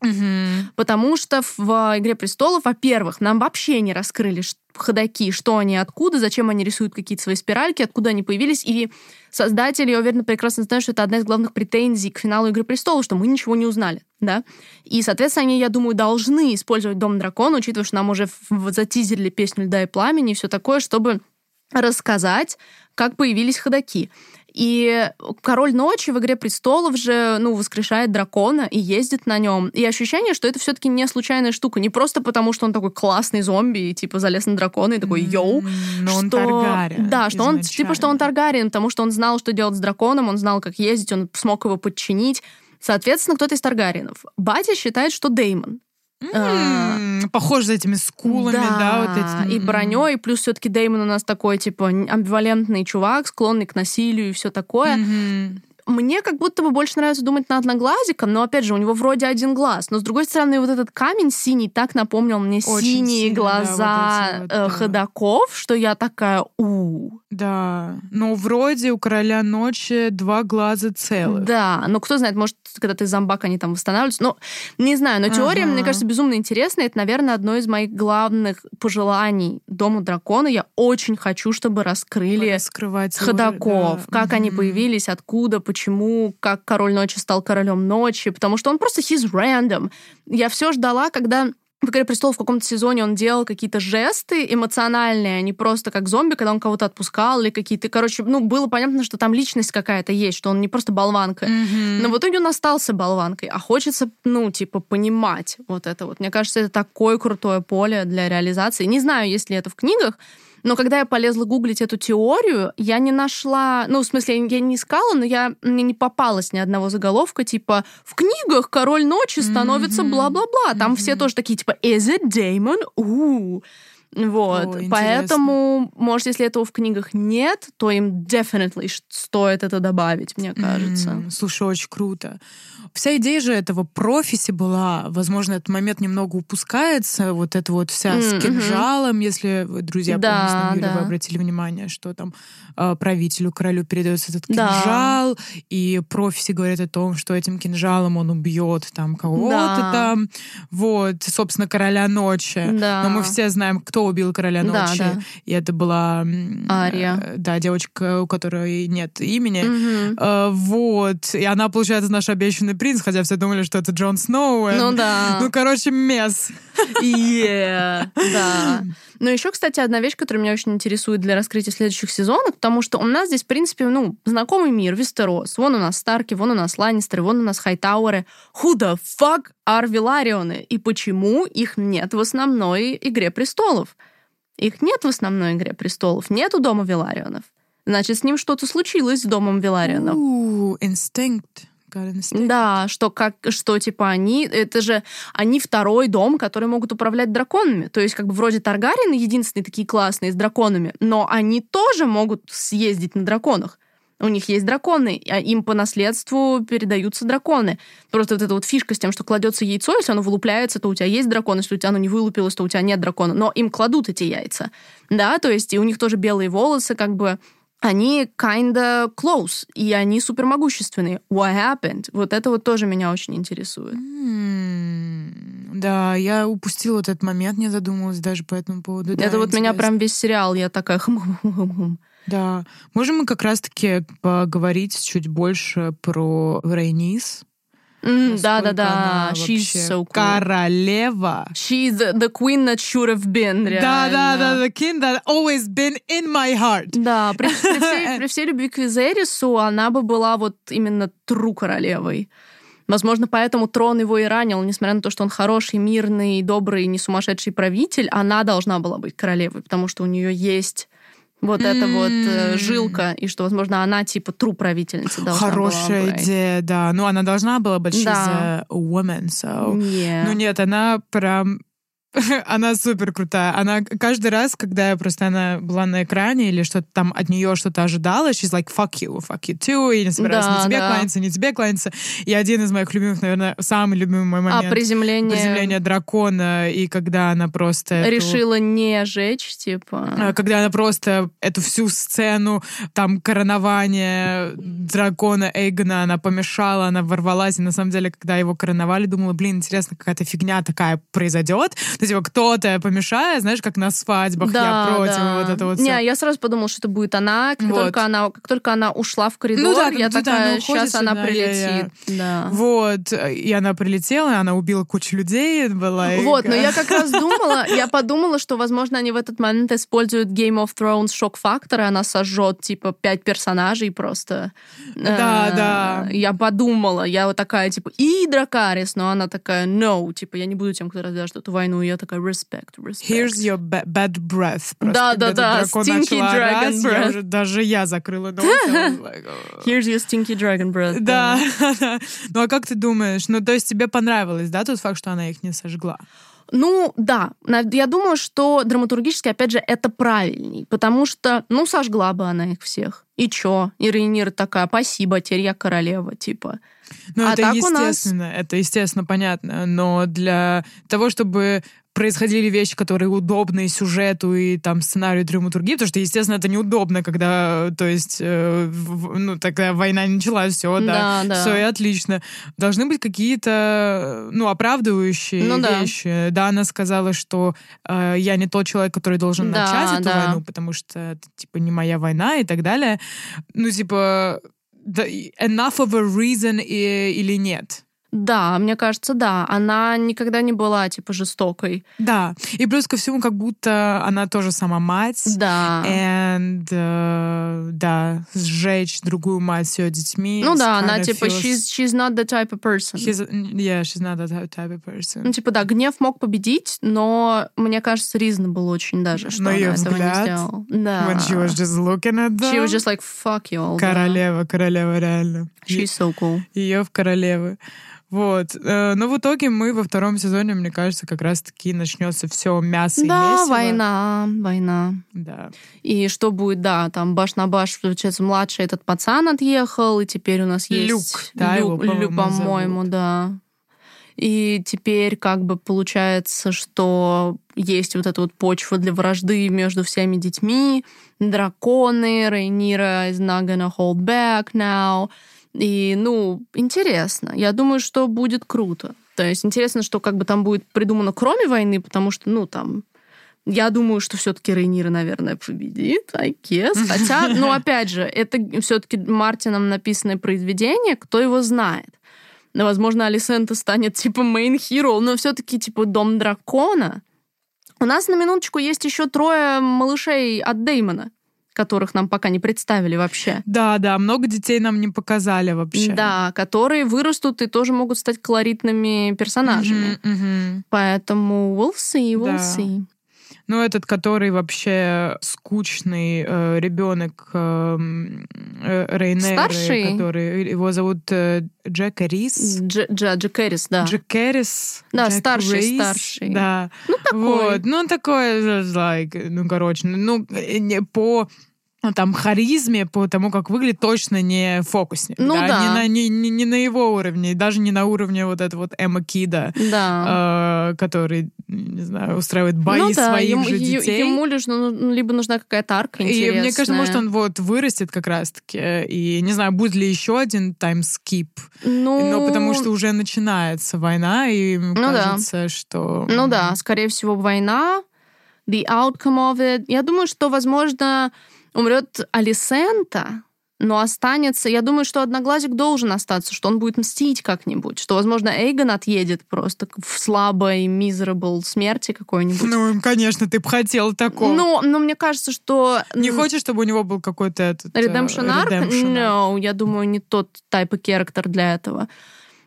Потому что в «Игре престолов», во-первых, нам вообще не раскрыли, ходаки, что они, откуда, зачем они рисуют какие-то свои спиральки, откуда они появились. И создатели, я уверена, прекрасно знают, что это одна из главных претензий к финалу «Игры престолов», что мы ничего не узнали, да. И, соответственно, они, я думаю, должны использовать «Дом дракона», учитывая, что нам уже затизерили песню «Льда и пламени» и все такое, чтобы рассказать, как появились ходаки. И король ночи в игре престолов же, ну, воскрешает дракона и ездит на нем. И ощущение, что это все-таки не случайная штука. Не просто потому, что он такой классный зомби и типа залез на дракона и такой йоу. Но что... он Таргариен. Да, что он типа, что он Таргариен, потому что он знал, что делать с драконом, он знал, как ездить, он смог его подчинить. Соответственно, кто-то из Таргариенов. Батя считает, что Деймон. Mm, похож за этими скулами, да, да вот эти. И броней, плюс все-таки Деймон у нас такой, типа, амбивалентный чувак, склонный к насилию и все такое. Mm-hmm. Мне как будто бы больше нравится думать на одноглазика, но, опять же, у него вроде один глаз. Но, с другой стороны, вот этот камень синий так напомнил мне Очень синие сильно, глаза да, вот вот, э, да. ходаков, что я такая, у Да, ну, вроде у Короля Ночи два глаза целых. Да, но кто знает, может, когда ты зомбак, они там восстанавливаются. Ну, не знаю, но теория, ага. мне кажется, безумно интересная. Это, наверное, одно из моих главных пожеланий Дому Дракона. Я очень хочу, чтобы раскрыли Раскрывать ходаков. Да. Как mm-hmm. они появились, откуда, почему, как Король Ночи стал Королем Ночи. Потому что он просто he's random. Я все ждала, когда в «Игре престолов» в каком-то сезоне он делал какие-то жесты эмоциональные, а не просто как зомби, когда он кого-то отпускал или какие-то... Короче, ну, было понятно, что там личность какая-то есть, что он не просто болванка. Mm-hmm. Но в итоге он остался болванкой. А хочется, ну, типа, понимать вот это вот. Мне кажется, это такое крутое поле для реализации. Не знаю, есть ли это в книгах, но когда я полезла гуглить эту теорию, я не нашла... Ну, в смысле, я не искала, но я, мне не попалось ни одного заголовка, типа «В книгах король ночи становится бла-бла-бла». Там mm-hmm. все тоже такие, типа «Is it Damon?» У-у-у. Вот. О, Поэтому, может, если этого в книгах нет, то им definitely стоит это добавить, мне кажется. Mm, слушай, очень круто. Вся идея же этого профиси была, возможно, этот момент немного упускается, вот эта вот вся mm-hmm. с кинжалом, если вы, друзья, да, помните, да. вы обратили внимание, что там э, правителю, королю передается этот кинжал, да. и профиси говорят о том, что этим кинжалом он убьет там кого-то да. там, вот, собственно, короля ночи. Да. Но мы все знаем, кто убил короля ночи, да, да. и это была Ария. Э, да, девочка, у которой нет имени. Mm-hmm. Э, вот, и она, получается, наш обещанный принц, хотя все думали, что это Джон Сноу. Ну да. Ну, короче, мес. Yeah, да. Но еще, кстати, одна вещь, которая меня очень интересует для раскрытия следующих сезонов, потому что у нас здесь, в принципе, ну, знакомый мир, Вестерос. Вон у нас Старки, вон у нас Ланнистеры, вон у нас Хайтауэры. Who the fuck are Виларионы? И почему их нет в основной «Игре престолов»? Их нет в основной «Игре престолов». Нету Дома Виларионов. Значит, с ним что-то случилось с Домом Виларионов. инстинкт. Да, что как, что типа они, это же они второй дом, который могут управлять драконами. То есть как бы вроде Таргарины единственные такие классные с драконами, но они тоже могут съездить на драконах. У них есть драконы, а им по наследству передаются драконы. Просто вот эта вот фишка с тем, что кладется яйцо, если оно вылупляется, то у тебя есть дракон, если у тебя оно не вылупилось, то у тебя нет дракона. Но им кладут эти яйца. Да, то есть и у них тоже белые волосы, как бы они kinda close, и они супер могущественные. What happened? Вот это вот тоже меня очень интересует. Mm, да, я упустила вот этот момент, не задумывалась даже по этому поводу. Это да, вот меня прям весь сериал, я такая Да. Можем мы как раз-таки поговорить чуть больше про Рейнис? Да-да-да, she's so cool. королева. She's the queen that should have been, Да-да-да, the king that always been in my heart. Да, при, при, всей, при всей любви к Визерису она бы была вот именно тру королевой. Возможно, поэтому трон его и ранил, несмотря на то, что он хороший, мирный, добрый, не сумасшедший правитель, она должна была быть королевой, потому что у нее есть вот mm. эта вот э, жилка, и что, возможно, она типа тру правительница должна Хорошая была идея, да. Ну, она должна была быть, да. she's a woman, so... Yeah. Ну, нет, она прям она супер крутая. Она каждый раз, когда я просто она была на экране или что-то там от нее что-то ожидала, she's like, fuck you, fuck you too, и не собираюсь да, ни тебе да. кланяться, ни тебе кланяться. И один из моих любимых, наверное, самый любимый мой момент. А, приземление. Приземление дракона, и когда она просто... Решила эту... не жечь, типа... А, когда она просто эту всю сцену, там, коронование дракона Эйгона, она помешала, она ворвалась, и на самом деле, когда его короновали, думала, блин, интересно, какая-то фигня такая произойдет, ну, типа, кто-то помешает, знаешь, как на свадьбах, да, я против, да. вот это вот Не, я сразу подумала, что это будет она, как, вот. только, она, как только она ушла в коридор, ну, да, я такая, сейчас она да, прилетит. Я, я. Да. Вот, и она прилетела, она убила кучу людей, была... Вот, но я как раз думала, я подумала, что, возможно, они в этот момент используют Game of Thrones шок-фактор, и она сожжет, типа, пять персонажей просто. Да, э, да. Я подумала, я вот такая, типа, и Дракарис, но она такая, no, типа, я не буду тем, кто развяжет эту войну, я такая, respect, respect. Here's your ba- bad breath. да, да, да, stinky dragon breath. Я уже, даже я закрыла нос. Here's your stinky dragon breath. Да. ну а как ты думаешь? Ну то есть тебе понравилось, да, тот факт, что она их не сожгла? Ну, да. Я думаю, что драматургически, опять же, это правильней. Потому что, ну, сожгла бы она их всех. И чё? И Рейнир такая, спасибо, теперь я королева, типа. Ну, а это естественно, нас... это естественно понятно, но для того, чтобы происходили вещи, которые удобны сюжету и там сценарию драматургии, потому что, естественно, это неудобно, когда, то есть, э, в, ну, тогда война началась, все, да, да, все и отлично. Должны быть какие-то, ну, оправдывающие ну, вещи. Да. да, она сказала, что э, я не тот человек, который должен да, начать эту да. войну, потому что это, типа, не моя война и так далее. Ну, типа, enough of a reason и, или нет? Да, мне кажется, да. Она никогда не была, типа, жестокой. Да. И плюс ко всему, как будто она тоже сама мать. Да. And, uh, да, сжечь другую мать с ее детьми. Ну да, она, типа, feels... she's, she's not the type of person. He's, yeah, she's not the type of person. Ну, типа, да, гнев мог победить, но мне кажется, reasonable очень даже, что но она этого взгляд, не сделала. Да. When she was just looking at them. She was just like, fuck you all. Королева, королева, реально. She's so cool. Ее в королевы. Вот. Э, но в итоге мы во втором сезоне, мне кажется, как раз-таки начнется все мясо да, и месиво. Война, война. Да. И что будет, да, там баш на баш, получается, младший этот пацан отъехал, и теперь у нас есть... Люк, да, Люк, его, Люк по-моему, да. И теперь как бы получается, что есть вот эта вот почва для вражды между всеми детьми. Драконы, Рейнира is not gonna hold back now. И, ну, интересно. Я думаю, что будет круто. То есть интересно, что как бы там будет придумано кроме войны, потому что, ну, там, я думаю, что все-таки Рейнира, наверное, победит, I guess. Хотя, ну, опять же, это все-таки Мартином написанное произведение, кто его знает. Но, возможно, Алисента станет типа main hero, но все-таки типа Дом дракона. У нас на минуточку есть еще трое малышей от Деймона которых нам пока не представили вообще. Да, да, много детей нам не показали вообще. Да, которые вырастут и тоже могут стать колоритными персонажами. Mm-hmm, mm-hmm. Поэтому we'll see, we'll да. see. Ну, этот, который вообще скучный э, ребенок э, э, Рейнеры, Старший? который его зовут э, Джек Рис. Дж, Дж, Джек Эрис, да. Джек Эрис. Да, Джек старший, Рейс, старший. Да. Ну, такой. Вот. Ну, он такой, like, ну, короче, ну, не по ну, там, харизме, по тому, как выглядит, точно не фокусник. Ну да. да. Не, на, не, не, не на его уровне, даже не на уровне вот этого вот Эмма Кида, да. э, который, не знаю, устраивает бои ну, да. своих ему, же детей. Ему лишь ну, ну, либо нужна какая-то арка интересная. И мне кажется, может, он вот вырастет как раз-таки. И не знаю, будет ли еще один таймскип. Ну... Но потому что уже начинается война, и ну, кажется, да. что... Ну да, скорее всего, война, the outcome of it. Я думаю, что, возможно, умрет Алисента, но останется... Я думаю, что Одноглазик должен остаться, что он будет мстить как-нибудь, что, возможно, Эйгон отъедет просто в слабой, miserable смерти какой-нибудь. Ну, конечно, ты бы хотел такого. Ну, но мне кажется, что... Не хочешь, чтобы у него был какой-то этот... Э, redemption arc? Redemption no, я думаю, не тот type of character для этого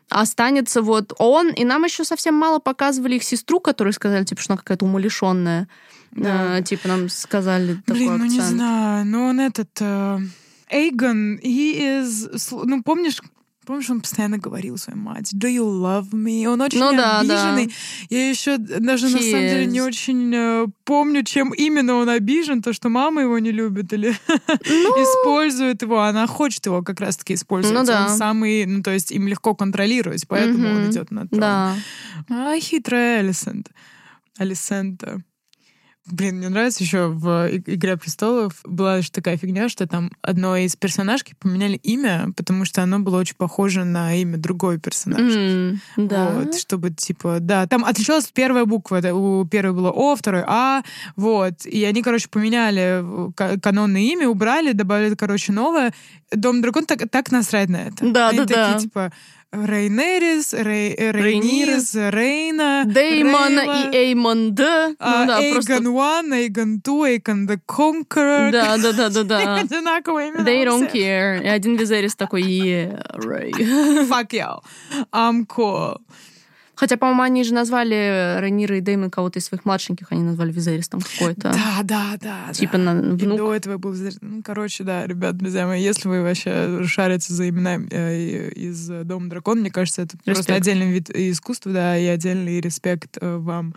останется вот он, и нам еще совсем мало показывали их сестру, которую сказали, типа, что она какая-то умалишенная. Да. Э, типа нам сказали Блин, такой ну не знаю, но он этот... Э, Эйгон, he is... Ну, помнишь, Помнишь, он постоянно говорил своей мать, do you love me? Он очень ну, да, обиженный. Да. Я еще даже He на самом деле не очень э, помню, чем именно он обижен, то, что мама его не любит или ну... использует его. Она хочет его как раз-таки использовать. Ну, да. Он самый, ну то есть им легко контролировать, поэтому mm-hmm. он идет на трон. Да. А хитрая Алисент. Алисента. Блин, мне нравится еще в «Игре престолов» была же такая фигня, что там одной из персонажки поменяли имя, потому что оно было очень похоже на имя другой персонажки. Mm, да. Вот, чтобы, типа, да, там отличалась первая буква, у первой было О, второй А, вот, и они, короче, поменяли канонное имя, убрали, добавили, короче, новое. Дом Дракон так, так насрать на это. Да, они да, такие, да. типа, Рейнерис, Рей, Рейнирис, Рейна, Деймон и Эймон Д. Ну, да, Эйгон просто... One, Эйгон Two, Эйгон the Conqueror. Да, да, да, да, да. Одинаковые имена They don't care. И один Визерис такой, yeah, Рей. Fuck you. I'm cool. Хотя, по-моему, они же назвали Рейнира и Дэймон кого-то из своих младшеньких, они назвали Визерис там какой-то. Да, да, да. Типа да. на внук. И до этого был Визерис. Ну, короче, да, ребят, друзья мои, если вы вообще шарите за именами э, из Дома Дракона, мне кажется, это респект. просто отдельный вид искусства, да, и отдельный респект э, вам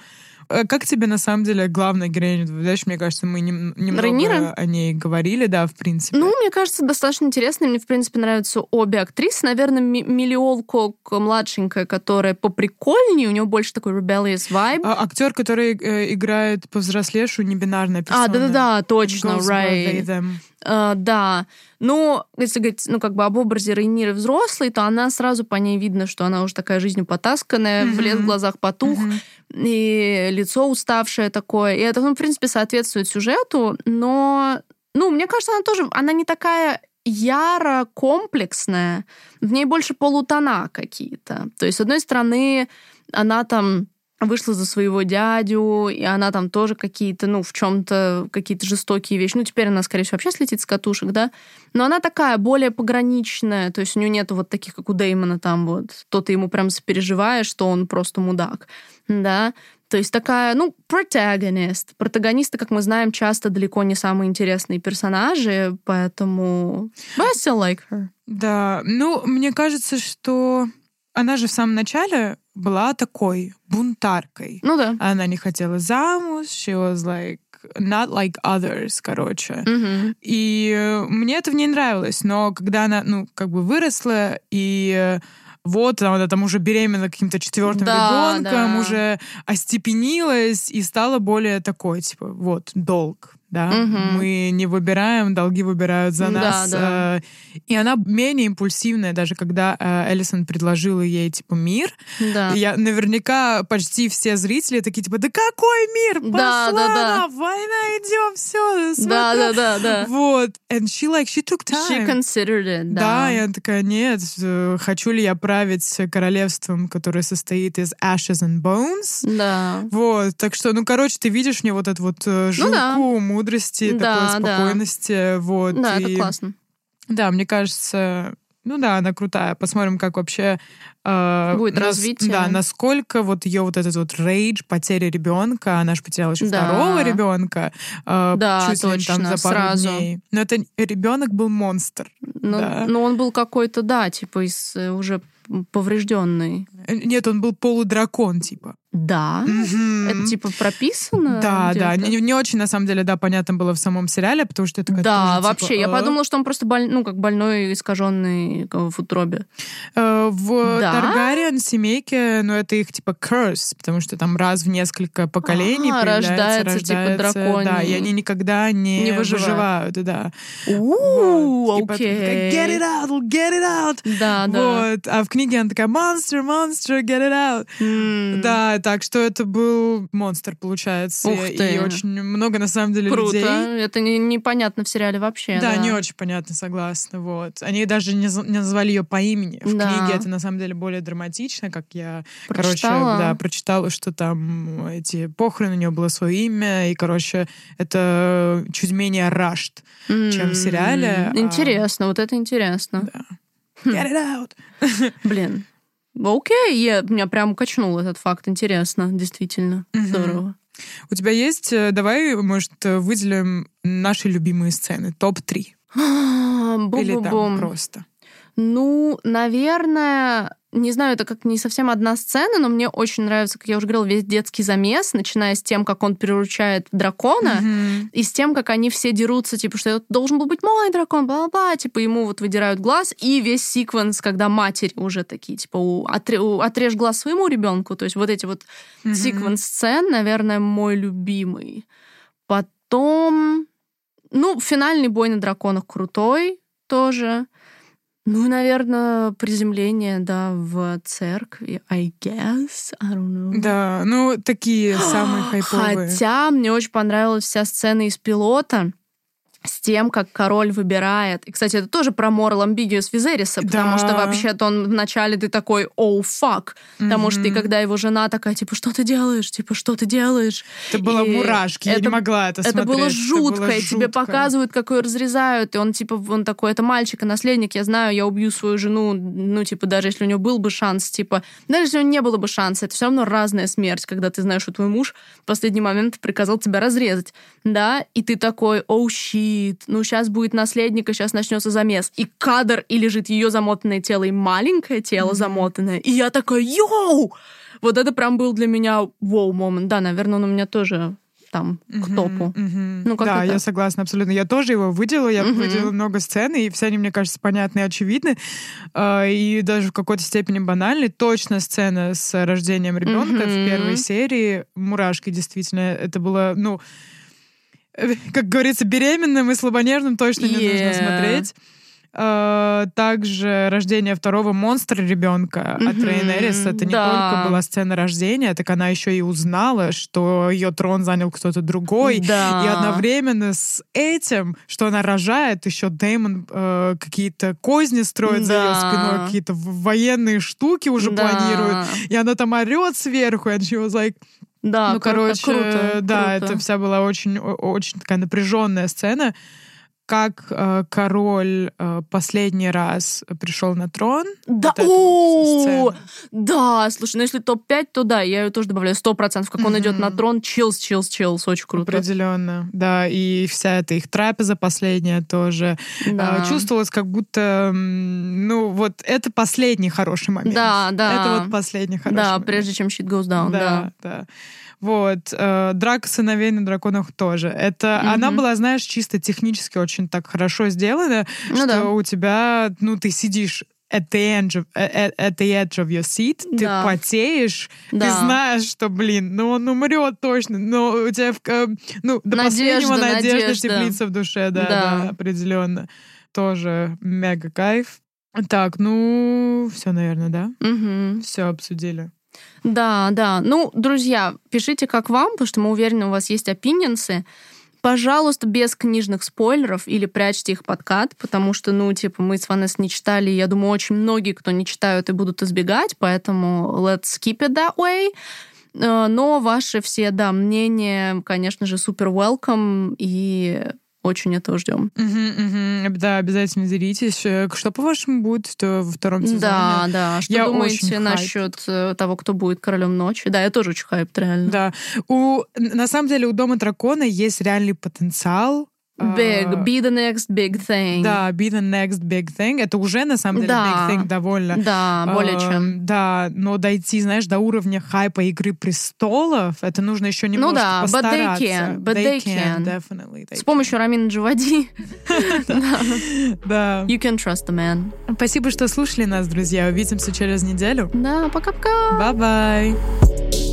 как тебе на самом деле главная героиня? Знаешь, мне кажется, мы нем, немного Рейнира? о ней говорили, да, в принципе. Ну, мне кажется, достаточно интересно. Мне, в принципе, нравятся обе актрисы. Наверное, Ми- Миллиол Кок младшенькая, которая поприкольнее, у нее больше такой rebellious vibe. А, актер, который э, играет повзрослевшую небинарная персона. А, да-да-да, точно, right. А, да. Но если говорить, ну, как бы об образе Рейниры взрослой, то она сразу по ней видно, что она уже такая жизнью потасканная, Мгм. блеск в глазах потух, Мгм. и лицо уставшее такое. И это, ну, в принципе, соответствует сюжету, но, ну, мне кажется, она тоже, она не такая яро комплексная, в ней больше полутона какие-то. То есть, с одной стороны, она там вышла за своего дядю, и она там тоже какие-то, ну, в чем-то какие-то жестокие вещи. Ну, теперь она, скорее всего, вообще слетит с катушек, да? Но она такая более пограничная, то есть у нее нету вот таких, как у Дэймона там вот, то ты ему прям сопереживаешь, что он просто мудак, да? То есть такая, ну, протагонист. Протагонисты, как мы знаем, часто далеко не самые интересные персонажи, поэтому... But I still like her. Да, ну, мне кажется, что она же в самом начале была такой бунтаркой. Ну да. Она не хотела замуж, she was like not like others, короче. Мгм. И э, мне это в ней нравилось, но когда она, ну, как бы выросла, и э, вот она там уже беременна каким-то четвертым Да, ребенком, да. уже остепенилась и стала более такой, типа, вот, долг. Да, Мгм. мы не выбираем, долги выбирают за Да, нас. да. э, И она менее импульсивная, даже когда э, Эллисон предложила ей типа мир. Да. Я наверняка почти все зрители такие типа, да какой мир? Да, Пошла да, да. нам, война идем, все. Да, да, да, да. Вот. And she like, she took time. She considered it, Да, да. она такая, нет, э, хочу ли я править королевством, которое состоит из ashes and bones? Да. Вот, так что, ну, короче, ты видишь мне вот эту вот э, жилку Ну да. Мудрости, Да, такой да. спокойности, вот. Да, и- это классно. Да, мне кажется, ну да, она крутая. Посмотрим, как вообще э, Будет нас- развитие. Да, насколько вот ее вот этот вот рейдж, потеря ребенка, она же потеряла еще Да. второго ребенка, э, Да, чуть ли не там точно, за пару сразу. дней. Но это ребенок был монстр. Но, Да. но он был какой-то, да, типа из э, уже поврежденный. Э, Нет, он был полудракон, типа. Да. Мгм. Это типа прописано? Да, да. Не, не очень, на самом деле, да, понятно было в самом сериале, потому что это Да, тоже, вообще. типа, Я э, подумала, что он просто боль... ну, как больной, искаженный в утробе. Э, В Да? Таргариен семейке, ну, это их типа curse, потому что там раз в несколько поколений А, появляется, рождается, типа, рождается, драконий. Да, и они никогда не, Не выживают. выживают, да. У, Вот. Типа, окей. get it out, get it out. Да, да. Вот. А в книге она такая, monster, monster, get it out. Да, так что это был монстр, получается. Ух И ты. очень много, на самом деле, Круто. людей. Это не- непонятно в сериале вообще. Да, Да, не очень понятно, согласна. Вот. Они даже не, не назвали ее по имени. В Да. книге это на самом деле более драматично, как я, Прочитала? короче, да, прочитала, что там эти похороны, у нее было свое имя, и, короче, это чуть менее рашт. чем в сериале, а- Интересно, вот это интересно. Да. Get it out! Блин. Окей, я, меня прям качнул этот факт. Интересно, действительно. Мгм. Здорово. У тебя есть, э, давай, может, э, выделим наши любимые сцены, топ-3. Или там просто. Ну, наверное, не знаю, это как не совсем одна сцена, но мне очень нравится, как я уже говорила, весь детский замес, начиная с тем, как он приручает дракона, Мгм. и с тем, как они все дерутся, типа, что это должен был быть мой дракон, бла-бла, типа, ему вот выдирают глаз, и весь секвенс, когда матери уже такие, типа, у, отре- у- отрежь глаз своему ребенку, то есть вот эти вот Мгм. секвенс сцен, наверное, мой любимый. Потом, ну, финальный бой на драконах крутой тоже. Ну, наверное, приземление, да, в церкви, I guess, I don't know. Да, ну, такие самые хайповые. Хотя мне очень понравилась вся сцена из пилота с тем, как король выбирает. И, кстати, это тоже про Moral Ambiguous Визериса, потому Да. что вообще-то он вначале ты такой, оу, фак. Потому что и когда его жена такая, типа, что ты делаешь? Типа, что ты делаешь? Это было И мурашки, я не это- могла это, Это смотреть. было жутко, было и тебе жутко. показывают, как ее разрезают, и он, типа, он такой, это мальчик и наследник, я знаю, я убью свою жену, ну, типа, даже если у него был бы шанс, типа, даже если у него не было бы шанса, это все равно разная смерть, когда ты знаешь, что твой муж в последний момент приказал тебя разрезать, да, и ты такой, оу, щит, ну, сейчас будет наследник, и сейчас начнется замес, и кадр, и лежит ее замотанное тело, и маленькое тело Мгм. замотанное, и я такая, йоу! Вот это прям был для меня вау-момент. Да, наверное, он у меня тоже там к uh-huh, топу. Uh-huh. Ну, да, я согласна абсолютно. Я тоже его выделила, я uh-huh. выделила много сцен, и все они, мне кажется, понятны и очевидны, э, и даже в какой-то степени банальны. Точно сцена с рождением ребенка uh-huh. в первой серии, мурашки, действительно, это было, ну, как говорится, беременным и слабонервным точно не нужно смотреть. Э, также рождение второго монстра ребенка mm-hmm. от Рейнерис. Это не да. только была сцена рождения, так она еще и узнала, что ее трон занял кто-то другой. Да. И одновременно с этим, что она рожает, еще Дэймон э, какие-то козни строит да. за ее спиной, какие-то военные штуки уже да. планирует. И она там орет сверху, и she was like, да, ну, круто, короче, круто, да, круто. это вся была очень, очень такая напряженная сцена как э, король э, последний раз пришел на трон. Да, вот о, да, слушай, ну если топ-5, то да, я ее тоже добавляю сто процентов, как он идет на трон, чилс, чилс, чилс, очень круто. Определенно, да, и вся эта их трапеза последняя тоже да. э, чувствовалось, как будто, ну вот это последний хороший момент. Да, да. Это вот последний хороший. Да, момент. прежде чем shit goes down. Да, да. да. Вот. Э, Драка сыновей на драконах тоже. Это mm-hmm. она была, знаешь, чисто технически очень так хорошо сделана, ну, что да. у тебя, ну, ты сидишь at the, edge of, at, at the edge of your seat, да. ты потеешь, да. ты знаешь, что, блин, ну он умрет точно, но у тебя, э, ну, до надежда, последнего надежда, надежда теплится в душе, да, да, да, определенно. Тоже мега кайф. Так, ну, все, наверное, да? Угу. Все обсудили. Да, да. Ну, друзья, пишите, как вам, потому что мы уверены, у вас есть опинионсы. Пожалуйста, без книжных спойлеров или прячьте их под кат, потому что, ну, типа, мы с Ванес не читали, я думаю, очень многие, кто не читают, и будут избегать, поэтому let's keep it that way. Э, но ваши все, да, мнения, конечно же, супер welcome, и очень этого ждем. Угу, угу. Да, обязательно делитесь. Э, что, по-вашему, будет во втором сезоне? Да, да. Что я думаете насчет э, того, кто будет королем ночи? Да, я тоже очень хайп, реально. Да. У, на самом деле у Дома дракона есть реальный потенциал Big, uh, be the next big thing. Да, be the next big thing. Это уже, на самом деле, да. big thing довольно. Да, более uh, чем. Да, но дойти, знаешь, до уровня хайпа Игры престолов, это нужно еще немножко ну, да, постараться. But they can, but they, they can. can. Definitely, they С помощью Рамина Джавади. Да. You can trust the man. Спасибо, что слушали нас, друзья. Увидимся через неделю. Да, пока-пока. Bye-bye.